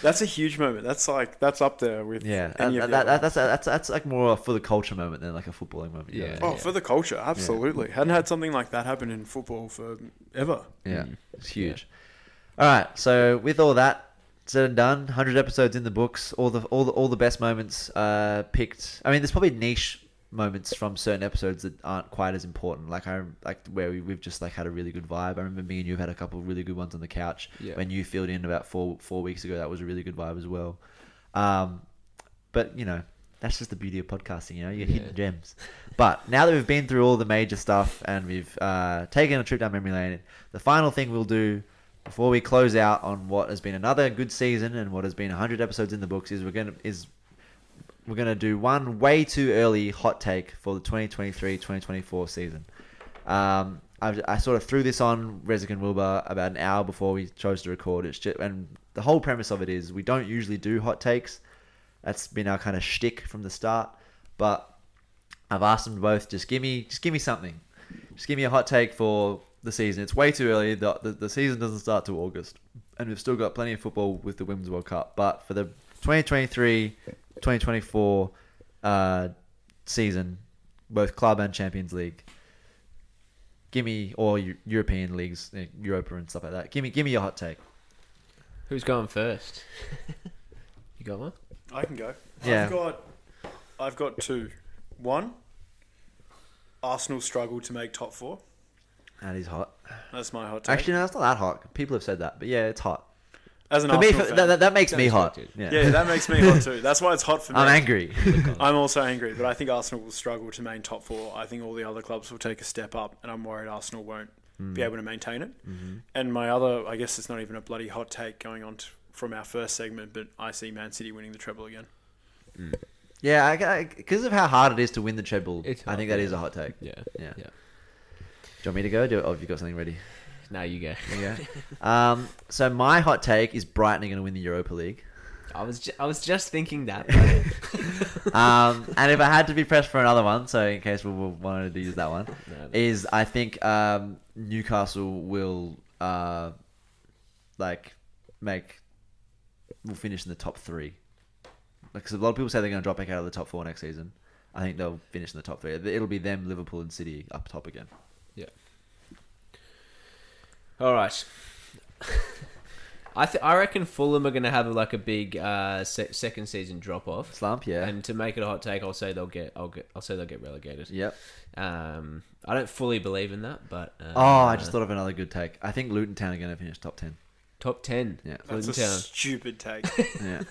[SPEAKER 2] That's a huge moment. That's like that's up there with
[SPEAKER 1] Yeah, that,
[SPEAKER 2] any
[SPEAKER 1] that,
[SPEAKER 2] of the
[SPEAKER 1] that, that's, that's that's like more for the culture moment than like a footballing moment. you know?
[SPEAKER 3] Yeah.
[SPEAKER 2] Oh, for the culture, absolutely. Hadn't had something like that happen in football for ever.
[SPEAKER 1] yeah,
[SPEAKER 3] Mm.
[SPEAKER 1] it's huge. All right, so with all that said and done, hundred episodes in the books, all the all the all the best moments uh, picked. I mean, there's probably niche moments from certain episodes that aren't quite as important. Like I like where we, we've just like had a really good vibe. I remember me and you had a couple of really good ones on the couch
[SPEAKER 3] Yeah.
[SPEAKER 1] when you filled in about four four weeks ago. That was a really good vibe as well. Um, but you know, that's just the beauty of podcasting. You know, you're hidden
[SPEAKER 3] Yeah.
[SPEAKER 1] gems. But now that we've been through all the major stuff and we've uh, taken a trip down memory lane, the final thing we'll do before we close out on what has been another good season and what has been 100 episodes in the books is we're gonna is we're gonna do one way too early hot take for the 2023-2024 season. Um, I, I sort of threw this on Resic and Wilbur about an hour before we chose to record. It's just, and the whole premise of it is we don't usually do hot takes. That's been our kind of shtick from the start. But I've asked them both, just give me, just give me something. Just give me a hot take for the season. It's way too early. The, the, the season doesn't start till August, and we've still got plenty of football with the Women's World Cup. But for the 2023, 2024 uh, season, both club and Champions League, give me or Eu- European leagues, uh, Europa and stuff like that. Give me, give me your hot take.
[SPEAKER 3] Who's going first? you got one?
[SPEAKER 2] I can go.
[SPEAKER 1] Yeah.
[SPEAKER 2] I've got I've got two. One, Arsenal struggle to make top four.
[SPEAKER 1] That is hot.
[SPEAKER 2] That's my hot take.
[SPEAKER 1] Actually, no, that's not that hot. People have said that, but yeah, it's hot.
[SPEAKER 2] As an
[SPEAKER 1] For me, for,
[SPEAKER 2] fan,
[SPEAKER 1] that, that, that makes me hot. Yeah.
[SPEAKER 2] yeah, that makes me hot too. That's why it's hot for me.
[SPEAKER 1] I'm angry.
[SPEAKER 2] I'm also angry, but I think Arsenal will struggle to maintain top four. I think all the other clubs will take a step up, and I'm worried Arsenal won't
[SPEAKER 1] Hmm.
[SPEAKER 2] be able to maintain it.
[SPEAKER 1] Mm-hmm.
[SPEAKER 2] And my other, I guess it's not even a bloody hot take going on to, from our first segment, but I see Man City winning the treble again.
[SPEAKER 1] yeah, because of how hard it is to win the treble,
[SPEAKER 3] It's
[SPEAKER 1] I think that
[SPEAKER 3] yeah.
[SPEAKER 1] is a hot take.
[SPEAKER 3] Yeah.
[SPEAKER 1] Yeah.
[SPEAKER 3] Yeah.
[SPEAKER 1] Do you want me to go? Do, or have you got something ready?
[SPEAKER 3] Now you go.
[SPEAKER 1] Yeah. um, so my hot take is Brighton are going to win the Europa League.
[SPEAKER 3] I was ju- I was just thinking that.
[SPEAKER 1] Um, and if I had to be pressed for another one, so in case we we wanted to use that one,
[SPEAKER 3] No, no.
[SPEAKER 1] is I think um, Newcastle will uh, like make will finish in the top three. Because a lot of people say they're going to drop back out of the top four next season. I think they'll finish in the top three. It'll be them, Liverpool, and City up top again.
[SPEAKER 3] All right. I th- I reckon Fulham are going to have like a big uh, se- second season drop off.
[SPEAKER 1] Slump, yeah.
[SPEAKER 3] And to make it a hot take, I'll say they'll get I'll get I'll say they'll get relegated.
[SPEAKER 1] yep.
[SPEAKER 3] Um, I don't fully believe in that, but uh,
[SPEAKER 1] Oh, I just thought of another good take. I think Luton Town are going to finish top ten.
[SPEAKER 3] top ten.
[SPEAKER 1] Yeah.
[SPEAKER 2] That's
[SPEAKER 3] Luton
[SPEAKER 2] a
[SPEAKER 3] Town.
[SPEAKER 2] stupid take.
[SPEAKER 1] Yeah.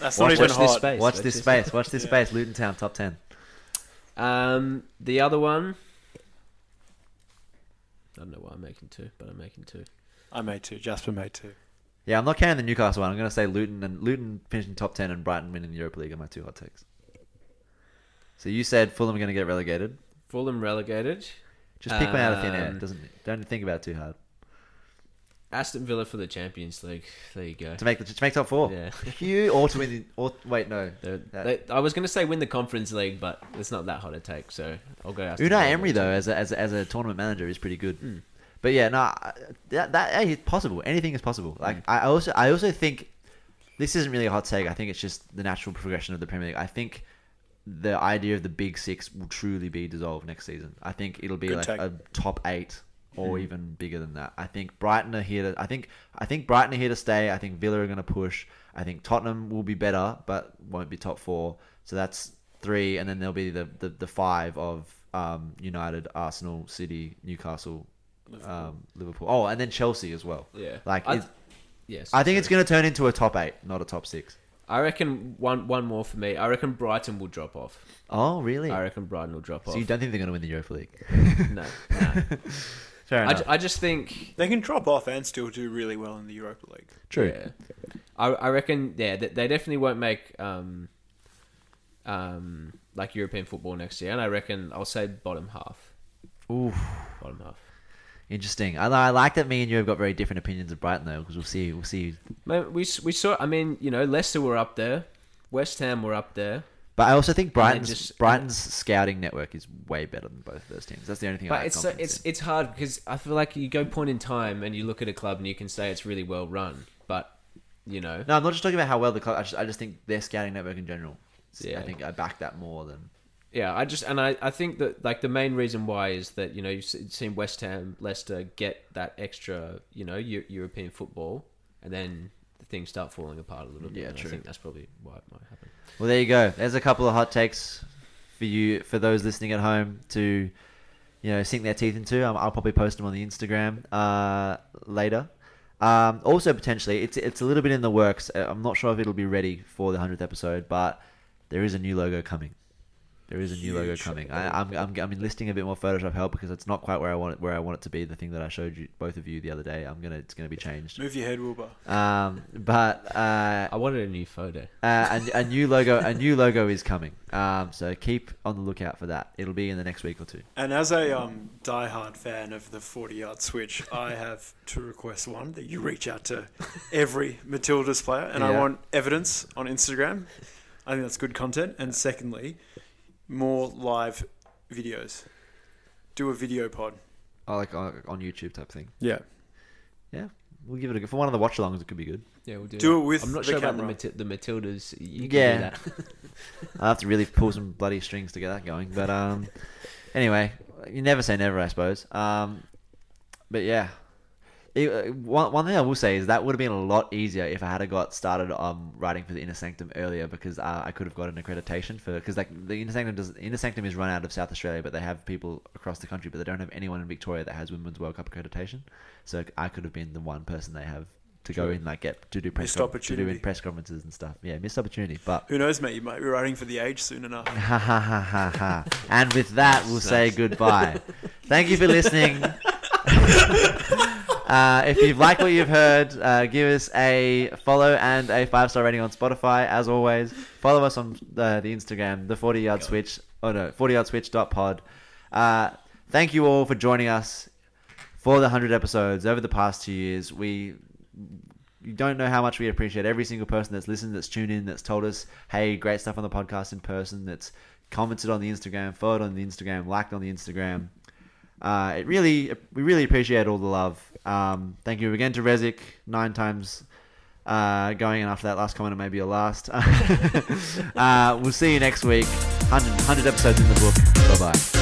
[SPEAKER 2] That's
[SPEAKER 1] Watch
[SPEAKER 2] not even
[SPEAKER 3] this
[SPEAKER 2] hot.
[SPEAKER 3] space.
[SPEAKER 1] Watch
[SPEAKER 3] Watch
[SPEAKER 1] this
[SPEAKER 3] this
[SPEAKER 1] space. Watch this
[SPEAKER 2] Yeah.
[SPEAKER 1] space. Luton Town top ten.
[SPEAKER 3] Um, the other one. I don't know why I'm making two, but I'm making two.
[SPEAKER 2] I made two. Jasper made two.
[SPEAKER 1] Yeah, I'm not counting the Newcastle one. I'm going to say Luton and Luton finishing top ten and Brighton winning the Europa League are my two hot takes. So you said Fulham are going to get relegated.
[SPEAKER 3] Fulham relegated.
[SPEAKER 1] Just pick one out of thin air.
[SPEAKER 3] Um,
[SPEAKER 1] Doesn't don't think about it too hard.
[SPEAKER 3] Aston Villa for the Champions League. There you go.
[SPEAKER 1] To make the to make top four.
[SPEAKER 3] Yeah.
[SPEAKER 1] You or to win the or wait no.
[SPEAKER 3] They're- I was going to say win the Conference League, but it's not that hot a take, so I'll go. Aston
[SPEAKER 1] Unai Emery though as a, as a, as a tournament manager is pretty good.
[SPEAKER 3] Mm.
[SPEAKER 1] But yeah, no, that that hey, it's possible. Anything is possible. Like
[SPEAKER 3] Mm.
[SPEAKER 1] I also I also think this isn't really a hot take. I think it's just the natural progression of the Premier League. I think the idea of the Big Six will truly be dissolved next season. I think it'll be
[SPEAKER 2] Good
[SPEAKER 1] like
[SPEAKER 2] take.
[SPEAKER 1] a top eight or
[SPEAKER 3] Mm.
[SPEAKER 1] even bigger than that. I think Brighton are here to. I think I think Brighton are here to stay. I think Villa are going to push. I think Tottenham will be better, but won't be top four. So that's three, and then there'll be the the, the five of um, United, Arsenal, City, Newcastle,
[SPEAKER 2] Liverpool.
[SPEAKER 1] um, Liverpool. Oh, and then Chelsea as well.
[SPEAKER 3] Yeah.
[SPEAKER 1] Like,
[SPEAKER 3] I, yes.
[SPEAKER 1] I think it's going to turn into a top eight, not a top six.
[SPEAKER 3] I reckon one one more for me. I reckon Brighton will drop off.
[SPEAKER 1] Oh, really?
[SPEAKER 3] I reckon Brighton will drop
[SPEAKER 1] So
[SPEAKER 3] off.
[SPEAKER 1] So you don't think they're going to win the Europa League?
[SPEAKER 3] no, no.
[SPEAKER 1] Fair
[SPEAKER 3] I,
[SPEAKER 1] enough.
[SPEAKER 3] ju- I just think
[SPEAKER 2] They can drop off and still do really well in the Europa League.
[SPEAKER 1] True.
[SPEAKER 3] Yeah. I I reckon yeah they, they definitely won't make um um like European football next year, and I reckon I'll say bottom half.
[SPEAKER 1] Ooh,
[SPEAKER 3] Bottom half.
[SPEAKER 1] interesting. I, I like that me and you have got very different opinions of Brighton though, because we'll see. We'll see.
[SPEAKER 3] Man, we s- we saw. I mean, you know, Leicester were up there, West Ham were up there,
[SPEAKER 1] But I also think Brighton's
[SPEAKER 3] just-
[SPEAKER 1] Brighton's scouting network is way better than both of those teams. That's the only thing.
[SPEAKER 3] But
[SPEAKER 1] have
[SPEAKER 3] it's so, it's
[SPEAKER 1] in.
[SPEAKER 3] it's hard because I feel like you go point in time and you look at a club and you can say it's really well run, but you know,
[SPEAKER 1] No, I'm not just talking about how well the club. I just, I just think their scouting network in general.
[SPEAKER 3] Yeah.
[SPEAKER 1] I think I back that more than.
[SPEAKER 3] Yeah, I just and I, I think that like the main reason why is that you know you've seen West Ham, Leicester get that extra you know Eu- European football, and then the things start falling apart a little bit.
[SPEAKER 1] Yeah, true.
[SPEAKER 3] I think that's probably why it might happen.
[SPEAKER 1] Well, there you go. There's a couple of hot takes for you for those listening at home to you know sink their teeth into. Um, I'll probably post them on the Instagram uh, later. Um, also potentially, it's it's a little bit in the works. Uh, I'm not sure if it'll be ready for the hundredth episode, but there is a new logo coming. There is a new logo coming. I, I'm, I'm I'm enlisting a bit more Photoshop help because it's not quite where I want it where I want it to be. The thing that I showed you both of you the other day. I'm gonna it's gonna be changed.
[SPEAKER 2] Move your head, Wilbur.
[SPEAKER 1] Um, but uh,
[SPEAKER 3] I wanted a new photo.
[SPEAKER 1] uh, a, a new logo a new logo is coming. Um, so keep on the lookout for that. It'll be in the next week or two.
[SPEAKER 2] And as a um, diehard fan of the 40 yard switch, I have to request one that you reach out to every Matilda's player, and I want evidence on Instagram. I think that's good content. And secondly, more live videos. Do a video pod.
[SPEAKER 1] Oh, like on, on YouTube type thing.
[SPEAKER 2] Yeah.
[SPEAKER 1] Yeah, we'll give it a go. For one of the watch alongs, it could be good.
[SPEAKER 3] Yeah, we'll do. It.
[SPEAKER 2] Do it with
[SPEAKER 3] I'm not
[SPEAKER 2] the
[SPEAKER 3] sure about the,
[SPEAKER 2] camera.
[SPEAKER 3] Mati- the Matildas. You can
[SPEAKER 1] Yeah.
[SPEAKER 3] do that.
[SPEAKER 1] I'll have to really pull some bloody strings to get that going. But um, anyway, you never say never, I suppose. Um, but yeah, It- uh, one one thing I will say is that would have been a lot easier if I had got started um writing for the Inner Sanctum earlier because uh, I could have got an accreditation for because like the Inner Sanctum does Inner Sanctum is run out of South Australia, but they have people across the country, but they don't have anyone in Victoria that has Women's World Cup accreditation. So I could have been the one person they have. To go in, like get to do press con- to do in press conferences and stuff. Yeah, missed opportunity. But
[SPEAKER 2] Who knows, mate? You might be writing for the age soon enough.
[SPEAKER 1] Ha ha ha ha ha. And with that, we'll say goodbye. Thank you for listening. uh, if you've liked what you've heard, uh, give us a follow and a five star rating on Spotify. As always, follow us on uh, the Instagram, the 40 yard switch. Oh no, 40 yard switch dot pod. Uh, thank you all for joining us for the 100 episodes over the past two years. We you don't know how much we appreciate every single person that's listened, that's tuned in, that's told us, hey, great stuff on the podcast in person, that's commented on the Instagram, followed on the Instagram, liked on the Instagram. Uh, it really, we really appreciate all the love. Um, thank you again to Resic, nine times uh, going, and after that last comment, it may be your last. uh, we'll see you next week. 100, 100 episodes in the book. Bye bye.